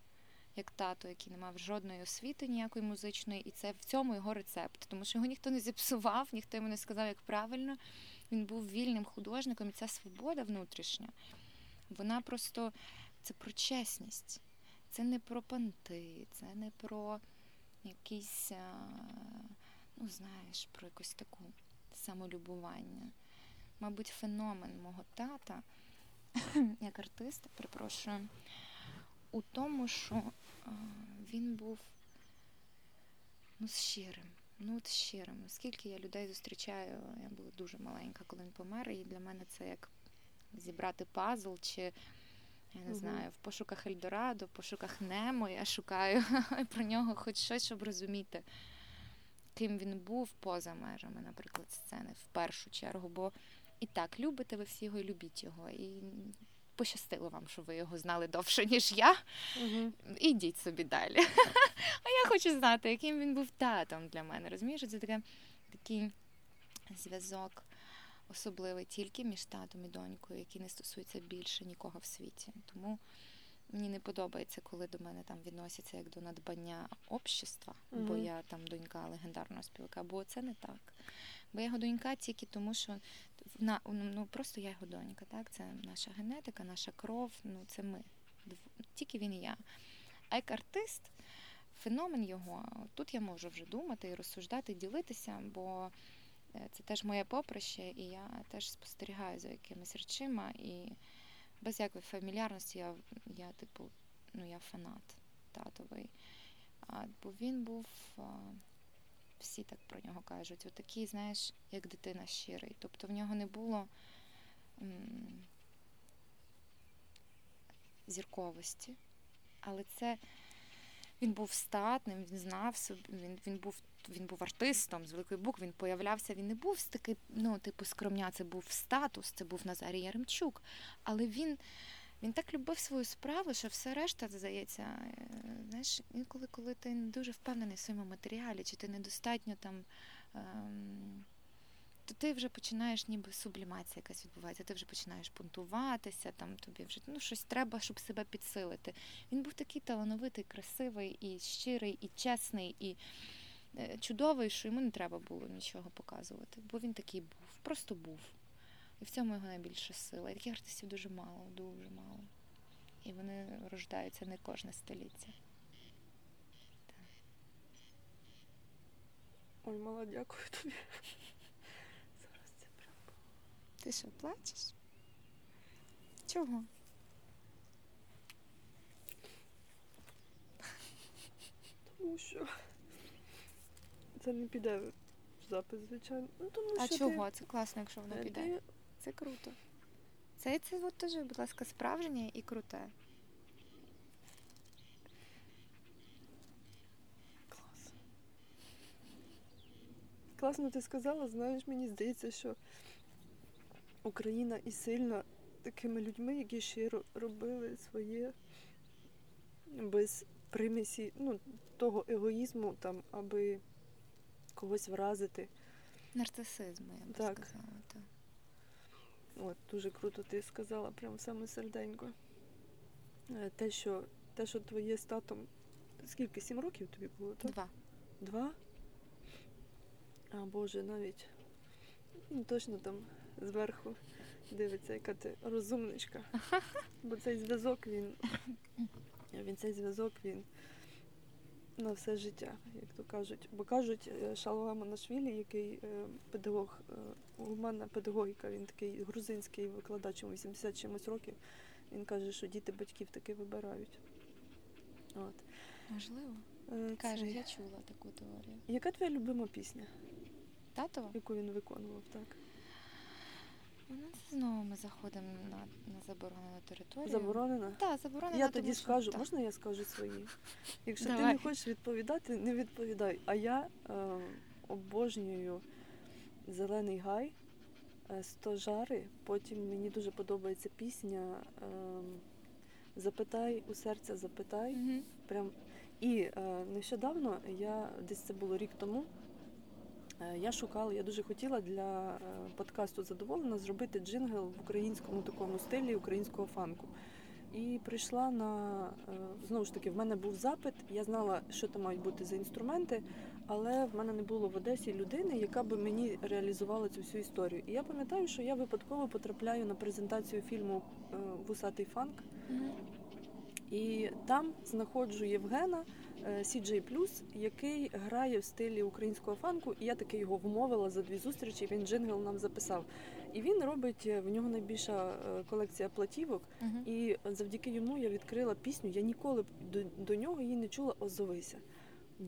Як тато, який не мав жодної освіти ніякої музичної, і це в цьому його рецепт, тому що його ніхто не зіпсував, ніхто йому не сказав, як правильно. Він був вільним художником, і ця свобода внутрішня, вона просто це про чесність. Це не про панти, це не про якісь, ну знаєш, про якусь таку самолюбування. Мабуть, феномен мого тата, як артиста, перепрошую, у тому, що він був ну, щирим. Ну, от щирим. Скільки я людей зустрічаю, я була дуже маленька, коли він помер, і для мене це як зібрати пазл чи я не знаю, в пошуках Ельдорадо, в пошуках Немо я шукаю про нього хоч щось, щоб розуміти, ким він був поза межами, наприклад, сцени в першу чергу. Бо і так, любите ви всі його і любіть його. І пощастило вам, що ви його знали довше, ніж я. Угу. Ідіть собі далі. А я хочу знати, яким він був татом для мене. Розумієш, це таке, такий зв'язок особливий тільки між татом і донькою, який не стосується більше нікого в світі. Тому мені не подобається, коли до мене там відносяться як до надбання общества, бо я там донька легендарного співака, бо це не так. Бо я його донька тільки тому, що на, ну, просто я його донька, так? Це наша генетика, наша кров, ну це ми. Тільки він і я. А як артист, феномен його, тут я можу вже думати і розсуждати, ділитися, бо е, це теж моє поприще, і я теж спостерігаю за якимись речима. І без якої фамільярності я, я типу, ну я фанат татовий. А, бо він був, всі так про нього кажуть, отакий, знаєш, як дитина щирий. Тобто в нього не було м, зірковості. Але це він був статним, він знав собі, він, він був він був артистом з великої букви, він появлявся, він не був такий, ну, типу, скромня, це був статус, це був Назарій Яремчук. Але він, він так любив свою справу, що все решта, здається, е, знаєш, інколи, коли ти не дуже впевнений в своєму матеріалі, чи ти недостатньо там. Ем, то ти вже починаєш, ніби сублімація якась відбувається, ти вже починаєш пунктуватися, там тобі вже ну, щось треба, щоб себе підсилити. Він був такий талановитий, красивий, і щирий, і чесний, і е, чудовий, що йому не треба було нічого показувати, бо він такий був, просто був. І в цьому його найбільша сила. І таких артистів дуже мало, дуже мало. І вони рождаються не кожне століття. Ой, мала, дякую тобі. Зараз це прям. Ти що, плачеш? Чого? Тому що це не піде в запис, звичайно. Ну, тому А що чого? Це класно, якщо воно е, піде. ти Це круто. Це, це от теж, будь ласка, справжнє і круте. Клас. Класно ти сказала, знаєш, мені здається, що Україна і сильна такими людьми, які щиро робили своє без примісі ну, того егоїзму, там, аби когось вразити. Нарцисизму, я би Так. сказала. Так. От, дуже круто ти сказала, прям саме серденько. Е, Те, що, те, що твоє з татом. Скільки? Сім років тобі було, так? Два. Два? А Боже, навіть він точно там зверху дивиться, яка ти розумничка. Бо цей зв'язок він. Він цей зв'язок він на все життя, як то кажуть. Бо кажуть, е, Шалва Манашвілі, який е, педагог, е, гуманна педагогіка, він такий грузинський викладач йому 80 чимось років. Він каже, що діти батьків таки вибирають. От. Можливо. Е, Каже, я чула таку теорію. Яка твоя любима пісня, Татова? яку він виконував, так? Ну, це знову ми заходимо на, на заборонену територію. Заборонена? Так, заборонена. Я тому тоді що- скажу, так. можна я скажу свої? Якщо ти Давай. не хочеш відповідати, не відповідай. А я е, обожнюю Зелений гай, е, Стожари. Потім мені дуже подобається пісня е, Запитай у серця, запитай. Мгм. Прям. І е, нещодавно я десь це було рік тому. Е, Я шукала, я дуже хотіла для е, подкасту задоволена зробити джингл в українському такому стилі українського фанку. І прийшла на е, знову ж таки, в мене був запит. Я знала, що там мають бути за інструменти, але в мене не було в Одесі людини, яка би мені реалізувала цю всю історію. І я пам'ятаю, що я випадково потрапляю на презентацію фільму Вусатий фанк. Мгм. І там знаходжу Євгена CJ+, який грає в стилі українського фанку, і я таки його вмовила за дві зустрічі. Він джингл нам записав. І він робить е, в нього найбільша е, колекція платівок. Мгм. І завдяки йому я відкрила пісню. Я ніколи до, до нього її не чула Озовися.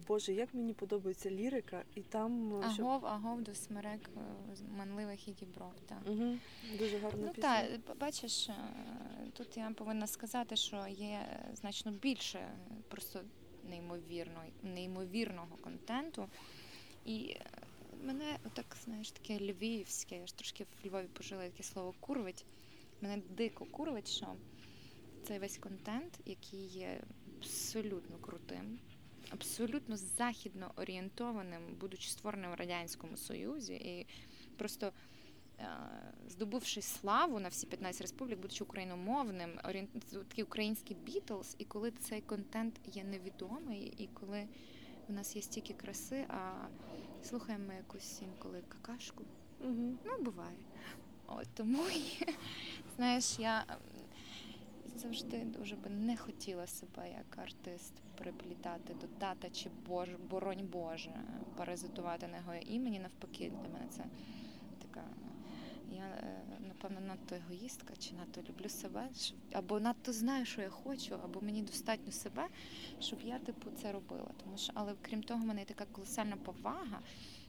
Боже, як мені подобається лірика, і там е, що... Агов, агов до смерек е, манливих і дібров. Так. Угу, дуже гарна Ну пісня. так, бачиш, е, тут я повинна сказати, що є значно більше просто неймовірно, неймовірного контенту. І е, мене отак, знаєш, таке львівське, я ж трошки в Львові пожила таке слово курвить. Мене дико курвить, що цей весь контент, який є абсолютно крутим, абсолютно західно орієнтованим, будучи створеним в Радянському Союзі, і просто здобувши славу на всі 15 республік, будучи україномовним, такий український Бітлз, і коли цей контент є невідомий, і коли у нас є стільки краси, а слухаємо ми якусь інколи какашку. Угу. Ну, буває. От тому знаєш, я ем, завжди дуже би не хотіла себе як артист приплітати до тата чи бож, боронь Боже, паразитувати на його імені. Навпаки, для мене це така. Я, е, напевно, надто егоїстка чи надто люблю себе, або надто знаю, що я хочу, або мені достатньо себе, щоб я типу це робила. Тому що, але крім того, в мене є така колосальна повага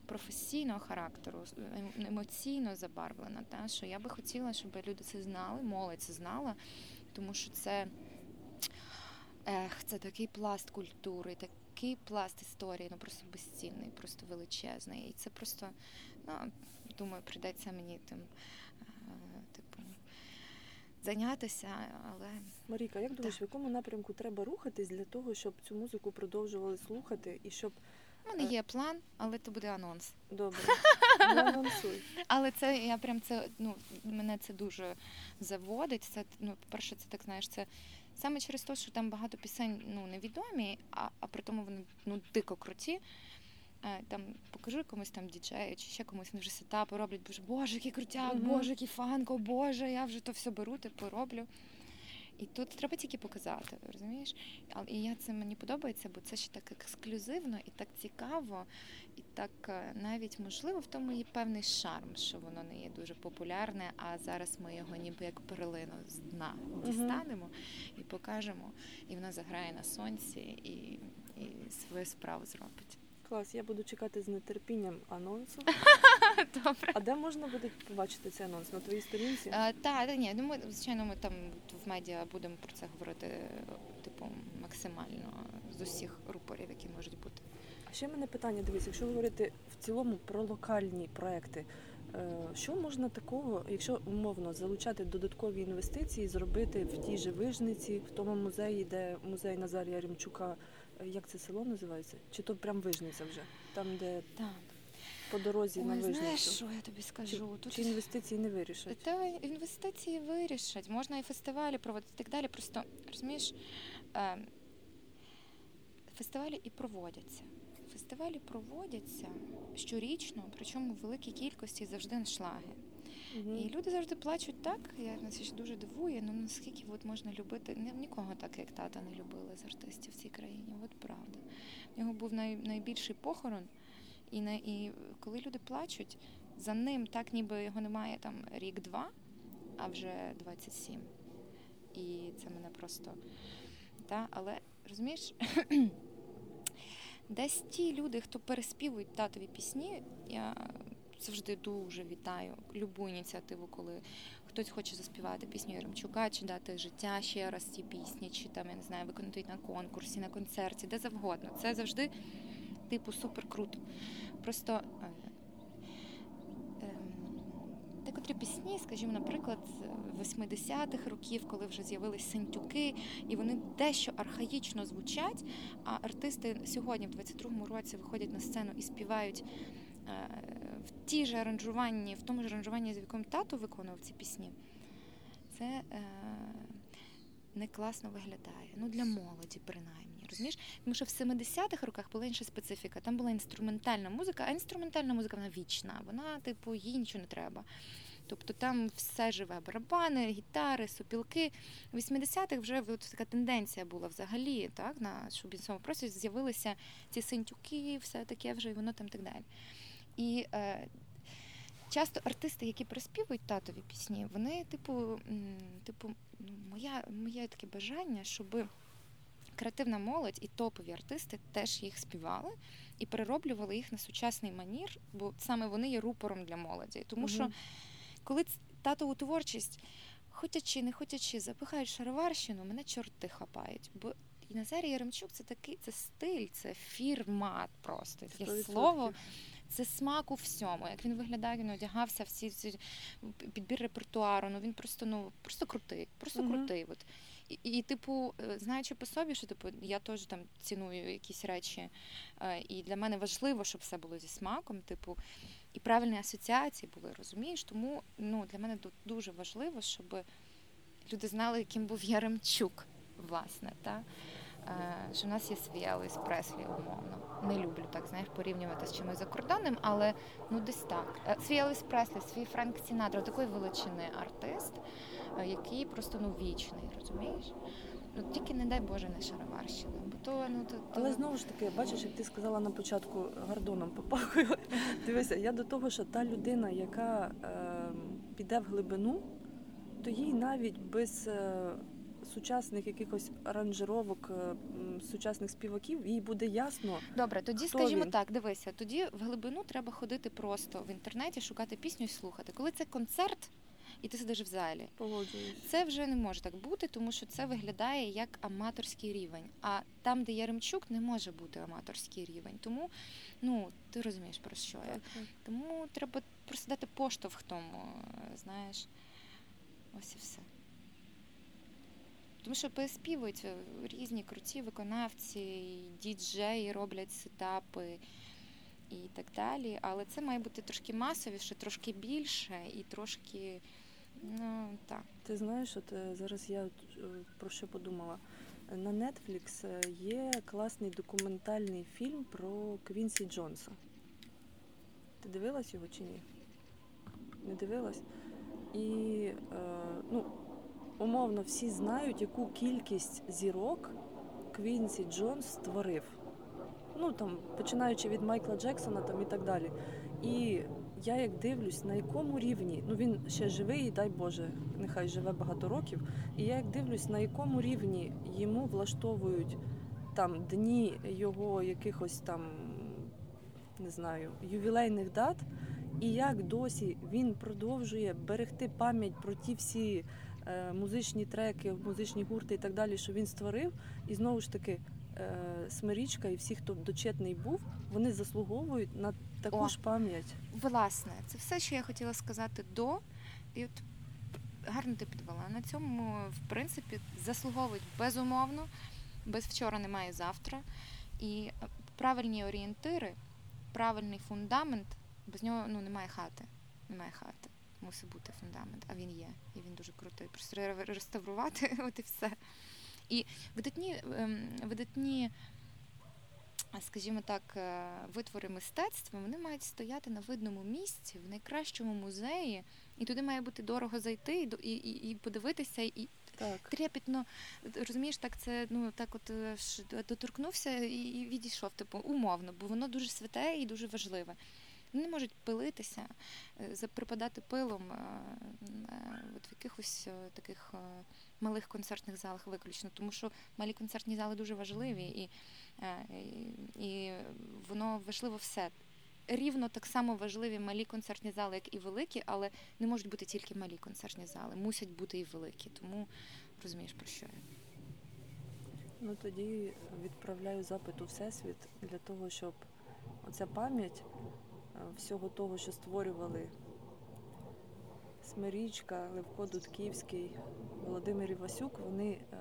професійного характеру, ем- емоційно забарвлена. Та, що я би хотіла, щоб люди це знали, молодь це знала, тому що це, ех, це такий пласт культури, такий пласт історії, ну просто безцінний, просто величезний. І це просто, ну, думаю, прийдеться мені тим, е, типу, зайнятися, але Маріка, як думаєш, в якому напрямку треба рухатись для того, щоб цю музику продовжували слухати і щоб в мене є план, але це буде анонс. добре не анонсуй. Але це я прям це ну мене це дуже заводить. Це ну, по-перше, це так знаєш, це саме через те, що там багато пісень ну невідомі, а, а при тому вони ну дико круті. Там покажу комусь там діджею чи ще комусь вони вже сетапи роблять, боже, боже, який крутяк, Мгм. боже, який фанко, боже, я вже то все беру, типу роблю. І тут треба тільки показати, розумієш? І я це мені подобається, бо це ще так ексклюзивно і так цікаво, і так е, навіть можливо в тому є певний шарм, що воно не є дуже популярне, а зараз ми його ніби як перлину з дна дістанемо і покажемо, і вона заграє на сонці і, і свою справу зробить. Клас, я буду чекати з нетерпінням анонсу. Добре. А де можна буде побачити цей анонс? На твоїй сторінці? Так, та, ні, ну ми, звичайно, ми там в медіа будемо про це говорити, типу, максимально з усіх рупорів, які можуть бути. А ще в мене питання, дивись, якщо говорити в цілому про локальні проекти, е, що можна такого, якщо умовно залучати додаткові інвестиції, зробити в тій же вижниці, в тому музеї, де музей Назарія Римчука, е, як це село називається? Чи то прям вижниця вже? Там, де Так. по дорозі на Ой, знаєш, що я тобі скажу? Тут Чи інвестиції не вирішать? Та інвестиції вирішать, можна і фестивалі проводити і так далі. Просто розумієш, е, фестивалі і проводяться. Фестивалі проводяться щорічно, причому в великій кількості завжди аншлаги. Мгм. І люди завжди плачуть так. Я на це ще дуже дивує. Ну наскільки от можна любити Ні- нікого так, як тата не любили з артистів в цій країні. От правда. В нього був най, найбільший похорон, і, на, і коли люди плачуть, за ним так ніби його немає там рік-два, а вже 27. І це мене просто. Та? Але розумієш, десь ті люди, хто переспівують татові пісні, я завжди дуже вітаю любу ініціативу, коли хтось хоче заспівати пісню Яремчука, чи дати життя ще раз ці пісні, чи там, я не знаю, виконати на конкурсі, на концерті, де завгодно. Це завжди, типу, супер круто. Просто е, ем, декотрі пісні, скажімо, наприклад, з 80-х років, коли вже з'явились синтюки, і вони дещо архаїчно звучать, а артисти сьогодні, в 22-му році, виходять на сцену і співають е, в ті ж аранжуванні, в тому ж аранжуванні, з яким тато виконував ці пісні. Це е, не класно виглядає. Ну, для молоді, принаймні. Розумієш? Тому що в 70-х роках була інша специфіка. Там була інструментальна музика, а інструментальна музика вона вічна. Вона, типу, їй нічого не треба. Тобто там все живе барабани, гітари, сопілки. В 80-х вже от така тенденція була взагалі, так, на шубінцевому просторі з'явилися ці синтюки, все таке вже, і воно там так далі. І е, часто артисти, які приспівують татові пісні, вони, типу, типу, ну, моя, моє таке бажання, щоб креативна молодь і топові артисти теж їх співали і перероблювали їх на сучасний манір, бо саме вони є рупором для молоді. Тому що коли татову творчість, хотячи, не хотячи, запихають шароварщину, мене чорти хапають. Бо і Назарій Яремчук це такий це стиль, це фірмат просто. 100%. слово. Це смак у всьому. Як він виглядає, він одягався, всі ці підбір репертуару. Ну він просто ну просто крутий, просто Мгм. крутий. От. І, і, типу, е, знаючи по собі, що типу, я теж там ціную якісь речі, е, і для мене важливо, щоб все було зі смаком, типу, і правильні асоціації були, розумієш? Тому ну, для мене тут дуже важливо, щоб люди знали, яким був Яремчук, власне. Та? Е, Що в нас є свій Елвіс Преслі, умовно. Не люблю так, знаєш, порівнювати з чимось закордонним, але ну десь так. Е, Свій Елвіс Преслі, свій Френк Сінатра, такий величини артист, е, який просто ну вічний, розумієш? Ну тільки не дай Боже не шароварщина, бо то ну то, то... Але знову ж таки, бачиш, як ти сказала на початку, гордоном попахує. Дивися, я до того, що та людина, яка е, піде в глибину, то їй навіть без е, сучасних якихось аранжировок, е, сучасних співаків, їй буде ясно. Добре, тоді Хто скажімо він? так, дивися, тоді в глибину треба ходити просто в інтернеті, шукати пісню і слухати. Коли це концерт, і ти сидиш в залі. Погоджуюсь. Це вже не може так бути, тому що це виглядає як аматорський рівень. А там, де Яремчук, не може бути аматорський рівень. Тому ну ти розумієш про що я. Так, так. Тому треба просто дати поштовх тому, е, знаєш. Ось і все. Тому що переспівують е, різні круті виконавці, і діджеї роблять сетапи і так далі. Але це має бути трошки масовіше, трошки більше і трошки. Ну, так. Ти знаєш, от е, зараз я е, про що подумала. на Netflix є класний документальний фільм про Квінсі Джонса. Ти дивилась його чи ні? Не дивилась? І е, ну, умовно всі знають, яку кількість зірок Квінсі Джонс створив. Ну там, починаючи від Майкла Джексона там і так далі. І я як дивлюсь, на якому рівні, ну він ще живий, дай Боже, нехай живе багато років. І я як дивлюсь, на якому рівні йому влаштовують там дні його якихось там, не знаю, ювілейних дат, і як досі він продовжує берегти пам'ять про ті всі музичні треки, музичні гурти і так далі, що він створив. І знову ж таки, е, Смирічка і всі, хто дочетний був, вони заслуговують на таку О. ж пам'ять. Власне, це все, що я хотіла сказати до. І от гарно ти підвела. На цьому, в принципі, заслуговують безумовно, без вчора немає завтра. І е, правильні орієнтири, правильний фундамент, без нього ну, немає хати. Немає хати. Мусить бути фундамент, а він є. І він дуже крутий. Просто реставрувати, от і все. І видатні, ем, видатні скажімо так, е, витвори мистецтва, вони мають стояти на видному місці, в найкращому музеї, і туди має бути дорого зайти і, і, і, подивитися, і Так. трепетно, розумієш, так це ну так, от е, доторкнувся і відійшов, типу, умовно, бо воно дуже святе і дуже важливе. Не можуть пилитися, е, припадати пилом е, от в якихось е, таких малих концертних залах виключно, тому що малі концертні зали дуже важливі, і, і, і воно важливо все. Рівно так само важливі малі концертні зали, як і великі, але не можуть бути тільки малі концертні зали, мусять бути і великі. Тому розумієш про що я. Ну тоді відправляю запит у Всесвіт для того, щоб оця пам'ять всього того, що створювали Смирічка, Левко Дудківський, Володимир Івасюк, вони е,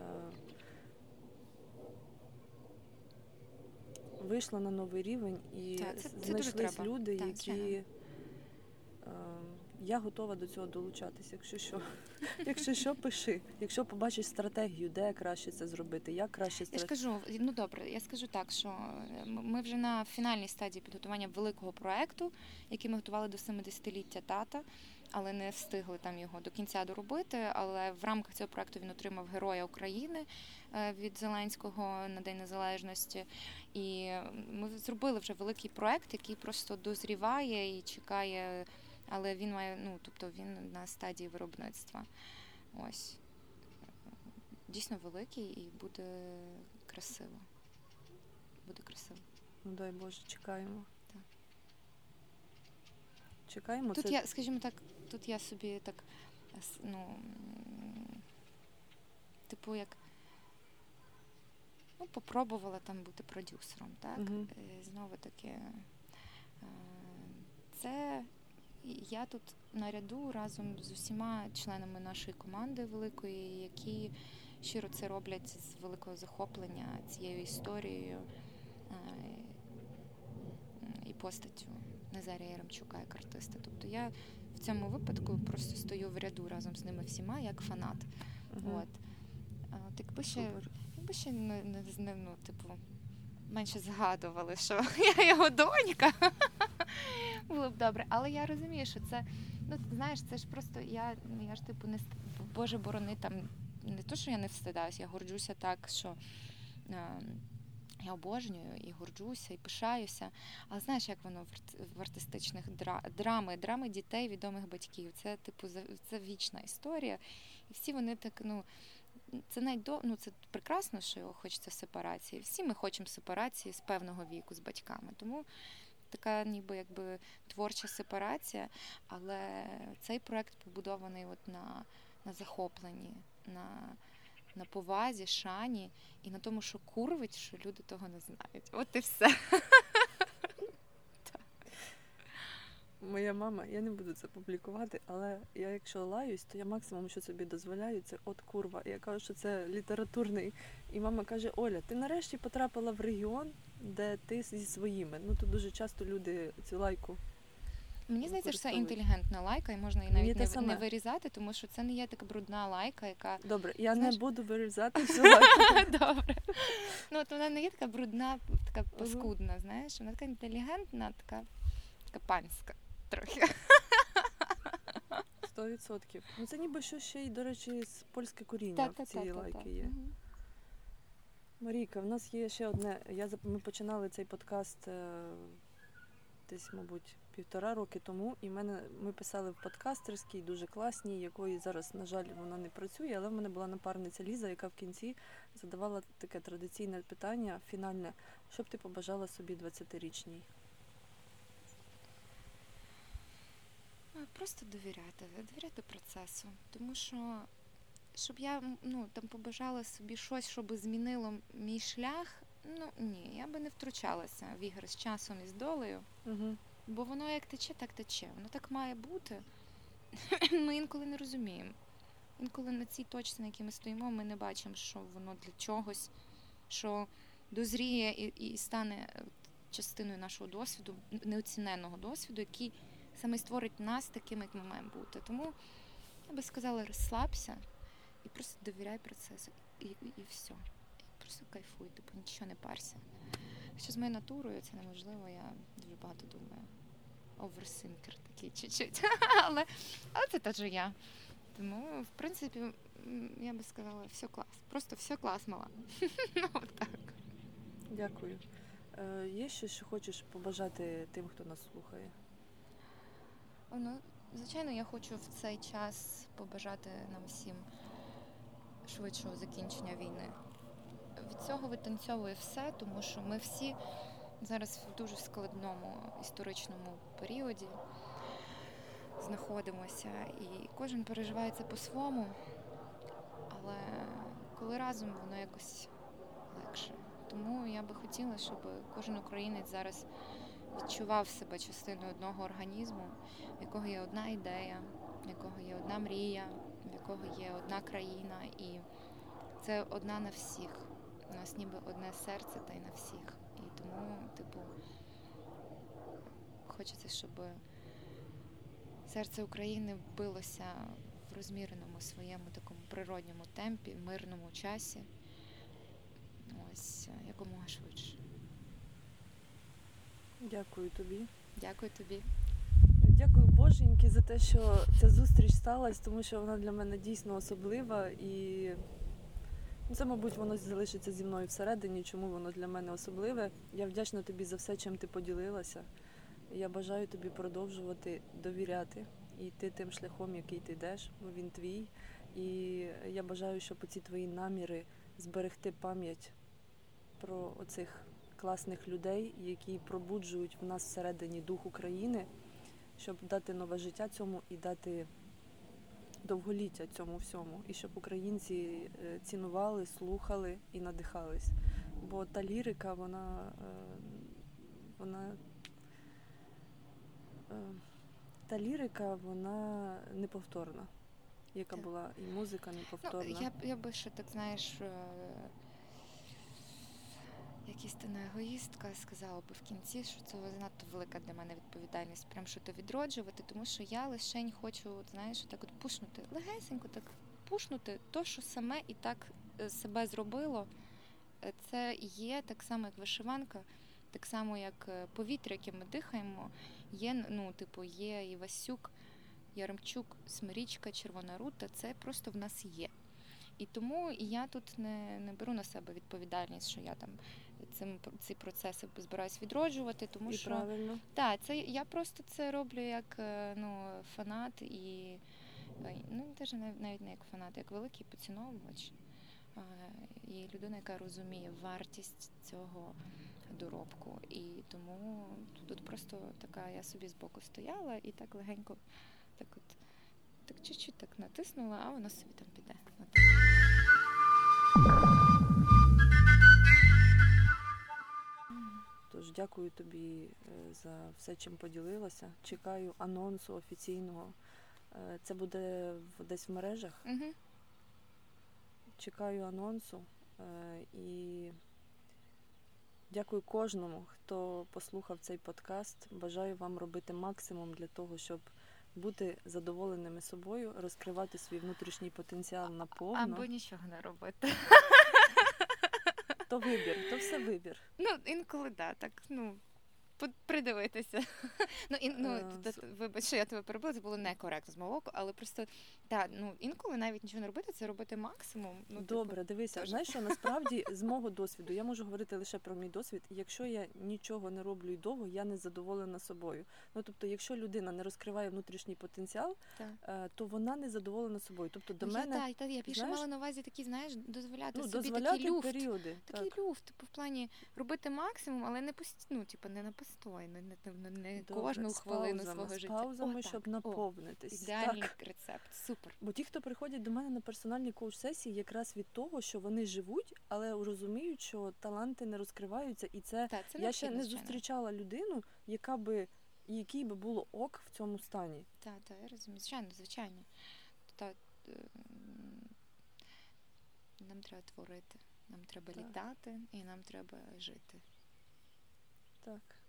вийшли на новий рівень і Так, це- це знайшлись люди, Так, які. звичайно. Я готова до цього долучатися, якщо що. Якщо що, пиши. Якщо побачиш стратегію, де краще це зробити, як краще Я це кажу, ну добре, я скажу так, що е, ми вже на фінальній стадії підготування великого проекту, який ми готували до 70-ліття тата, але не встигли там його до кінця доробити. Але в рамках цього проекту він отримав Героя України е, від Зеленського на День Незалежності. І ми зробили вже великий проект, який просто дозріває і чекає. Але він має, ну тобто він на стадії виробництва. Ось дійсно великий і буде красиво. Буде красиво. Ну дай Боже, чекаємо. Так. Чекаємо. Тут це... я, скажімо так, тут я собі так, ну, типу, як ну, попробувала там бути продюсером, так? Мгм. Е, Знову таки, е, це я тут наряду разом з усіма членами нашої команди великої, які щиро це роблять з великого захоплення цією історією е, і постаттю Назарія Яремчука як артиста. Тобто я в цьому випадку просто стою в ряду разом з ними всіма як фанат. Мгм. От. От якби ще, якби ще не, не, не, ну, типу, менше згадували, що я його донька. Було б добре. Але я розумію, що це, ну знаєш, це ж просто я, ну, я ж типу не Боже борони там не то, що я не встидаюся, я горджуся так, що. е, я обожнюю і горджуся, і пишаюся. Але знаєш, як воно в артистичних дра- драми, драми дітей, відомих батьків. Це типу це вічна історія. І всі вони так, ну це найдо... ну, це прекрасно, що хочеться сепарації. Всі ми хочемо сепарації з певного віку з батьками. Тому така ніби якби творча сепарація, але цей проект побудований от на, на захопленні, на, на повазі, шані і на тому, що курвить, що люди того не знають. От і все. Моя мама, я не буду це публікувати, але я якщо лаюсь, то я максимум, що собі дозволяю, це от курва. Я кажу, що це літературний. І мама каже: Оля, ти нарешті потрапила в регіон, де ти зі своїми. Ну тут дуже часто люди цю лайку Мені здається, що це інтелігентна лайка, і можна її навіть не, не вирізати, тому що це не є така брудна лайка, яка Добре, я Знаєш- не буду вирізати всю лайку. добре. Ну от вона не є така брудна, така паскудна, знаєш, вона така інтелігентна, така, така панська трохи. Сто відсотків. Ну це ніби що ще й, до речі, з польське коріння в цій лайки є. Марійка, в нас є ще одне. Я ми починали цей подкаст е, десь, мабуть, півтора роки тому, і мене ми писали в подкастерській, дуже класній, якої зараз, на жаль, вона не працює, але в мене була напарниця Ліза, яка в кінці задавала таке традиційне питання, фінальне, що б ти побажала собі 20-річній? Ну, Просто довіряти, довіряти процесу. Тому що, щоб я ну, там побажала собі щось, щоб змінило мій шлях, ну ні, я би не втручалася в ігри з часом і з долею. Угу. Бо воно як тече, так тече. Воно так має бути. Ми інколи не розуміємо. Інколи на цій точці, на якій ми стоїмо, ми не бачимо, що воно для чогось, що дозріє і, і стане е, частиною нашого досвіду, неоціненого досвіду, який саме створить нас такими, як ми маємо бути. Тому я би сказала, розслабся і просто довіряй процесу. І, і, і все. І просто кайфуй, типу нічого не парся. Що з моєю натурою це неможливо, я дуже багато думаю. Оверсинкер такий чуть-чуть. але, але це теж я. Тому, в принципі, я би сказала, все клас. Просто все клас, мала. ну, так. Дякую. Е, є щось, що хочеш побажати тим, хто нас слухає? Ну, звичайно, я хочу в цей час побажати нам всім швидшого закінчення війни. Від цього витанцьовує все, тому що ми всі зараз в дуже складному історичному періоді знаходимося, і кожен переживає це по-своєму, але коли разом воно якось легше. Тому я би хотіла, щоб кожен українець зараз відчував себе частиною одного організму, в якого є одна ідея, в якого є одна мрія, в якого є одна країна, і це одна на всіх. У нас ніби одне серце та й на всіх. І тому, типу, хочеться, щоб серце України билося в розміреному своєму такому природньому темпі, мирному часі. Ось якомога швидше. Дякую тобі. Дякую тобі. Боженьки за те, що ця зустріч сталася, тому що вона для мене дійсно особлива і ну, це, мабуть, воно залишиться зі мною всередині, чому воно для мене особливе. Я вдячна тобі за все, чим ти поділилася. Я бажаю тобі продовжувати довіряти і йти тим шляхом, який ти йдеш, бо він твій. І я бажаю, щоб ці твої наміри зберегти пам'ять про оцих класних людей, які пробуджують в нас всередині дух України, щоб дати нове життя цьому і дати довголіття цьому всьому, і щоб українці е, цінували, слухали і надихались. Бо та лірика, вона, е, вона е, та лірика, вона неповторна. Яка була і музика Ну, неповторна. я, б- я би ще так, знаєш, е, як істинна егоїстка сказала би в кінці, що це занадто велика для мене відповідальність, прям що то відроджувати, тому що я лишень хочу, знаєш, так от пушнути, легесенько так пушнути то, що саме і так е, себе зробило. Е, Це є так само, як вишиванка, так само, як е, повітря, яке ми дихаємо. Є, ну, типу, є Івасюк, Яремчук, Смирічка, Червона рута. Це просто в нас є. І тому я тут не, не беру на себе відповідальність, що я там цим ці процеси збираюсь відроджувати, тому і що правильно. так, це я просто це роблю як е, ну, фанат і е, ну теж навіть не як фанат, як великий поціновувач. І людина, яка розуміє вартість цього доробку. І тому тут просто така я собі збоку стояла і так легенько, так от так чуть-чуть так натиснула, а воно собі там піде. Тож дякую тобі е, за все, чим поділилася. Чекаю анонсу офіційного. Е, Це буде десь в мережах. Угу. Чекаю анонсу е, і Дякую кожному, хто послухав цей подкаст. Бажаю вам робити максимум для того, щоб бути задоволеними собою, розкривати свій внутрішній потенціал наповно. Або нічого не робити. То вибір, то все вибір. Ну, інколи да, так, ну. Придивитися. Ну, ін, ну, Е, вибач, що я тебе перебила, це було некоректно з мого боку, але просто так, ну інколи навіть нічого не робити, це робити максимум. Ну, типу, Добре, дивися, знаєш, що насправді з мого досвіду, я можу говорити лише про мій досвід. Якщо я нічого не роблю й довго, я не задоволена собою. Ну тобто, якщо людина не розкриває внутрішній потенціал, е, то вона не задоволена собою. Тобто до мене та, та, я більше мала на увазі такі, знаєш, дозволяти ну, собі дозволяти такий люфт. періоди. Такий люфт, типу, в плані робити максимум, але не пост... ну, типу, не на постійно, не, не, не Добре, кожну з хвилину паузами, свого з паузами, О, щоб так. О, ідеальний Так. рецепт. Супер. Бо ті, хто приходять до мене на персональні коуч-сесії, якраз від того, що вони живуть, але розуміють, що таланти не розкриваються, і це, Так, це я ще не зустрічала людину, яка би якій би було ок в цьому стані. Так, так, я розумію. Звичайно, звичайно. Та, е, нам треба творити, нам треба Так. літати і нам треба жити. Так.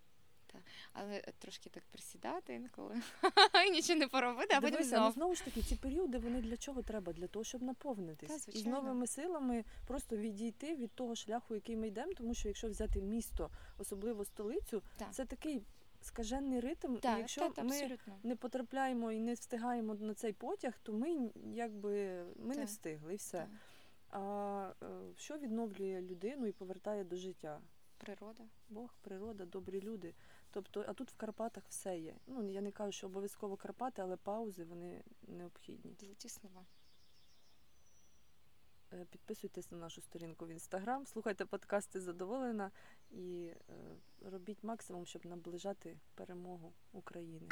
Але е, трошки так присідати інколи і нічого не поробити, а потім Дивися, ну, знов. знову ж таки, ці періоди вони для чого треба? Для того, щоб наповнитись. Та, і з новими силами просто відійти від того шляху, який ми йдемо, тому що якщо взяти місто, особливо столицю, Так. це такий скажений ритм. і якщо так, ми абсолютно. не потрапляємо і не встигаємо на цей потяг, то ми якби ми не встигли і все. Так. А е, що відновлює людину і повертає до життя? Природа. Бог, природа, добрі люди. Тобто, а тут в Карпатах все є. Ну я не кажу, що обов'язково Карпати, але паузи вони необхідні. Золоті слова. Е, Підписуйтесь на нашу сторінку в інстаграм, слухайте подкасти задоволена і е, робіть максимум, щоб наближати перемогу України.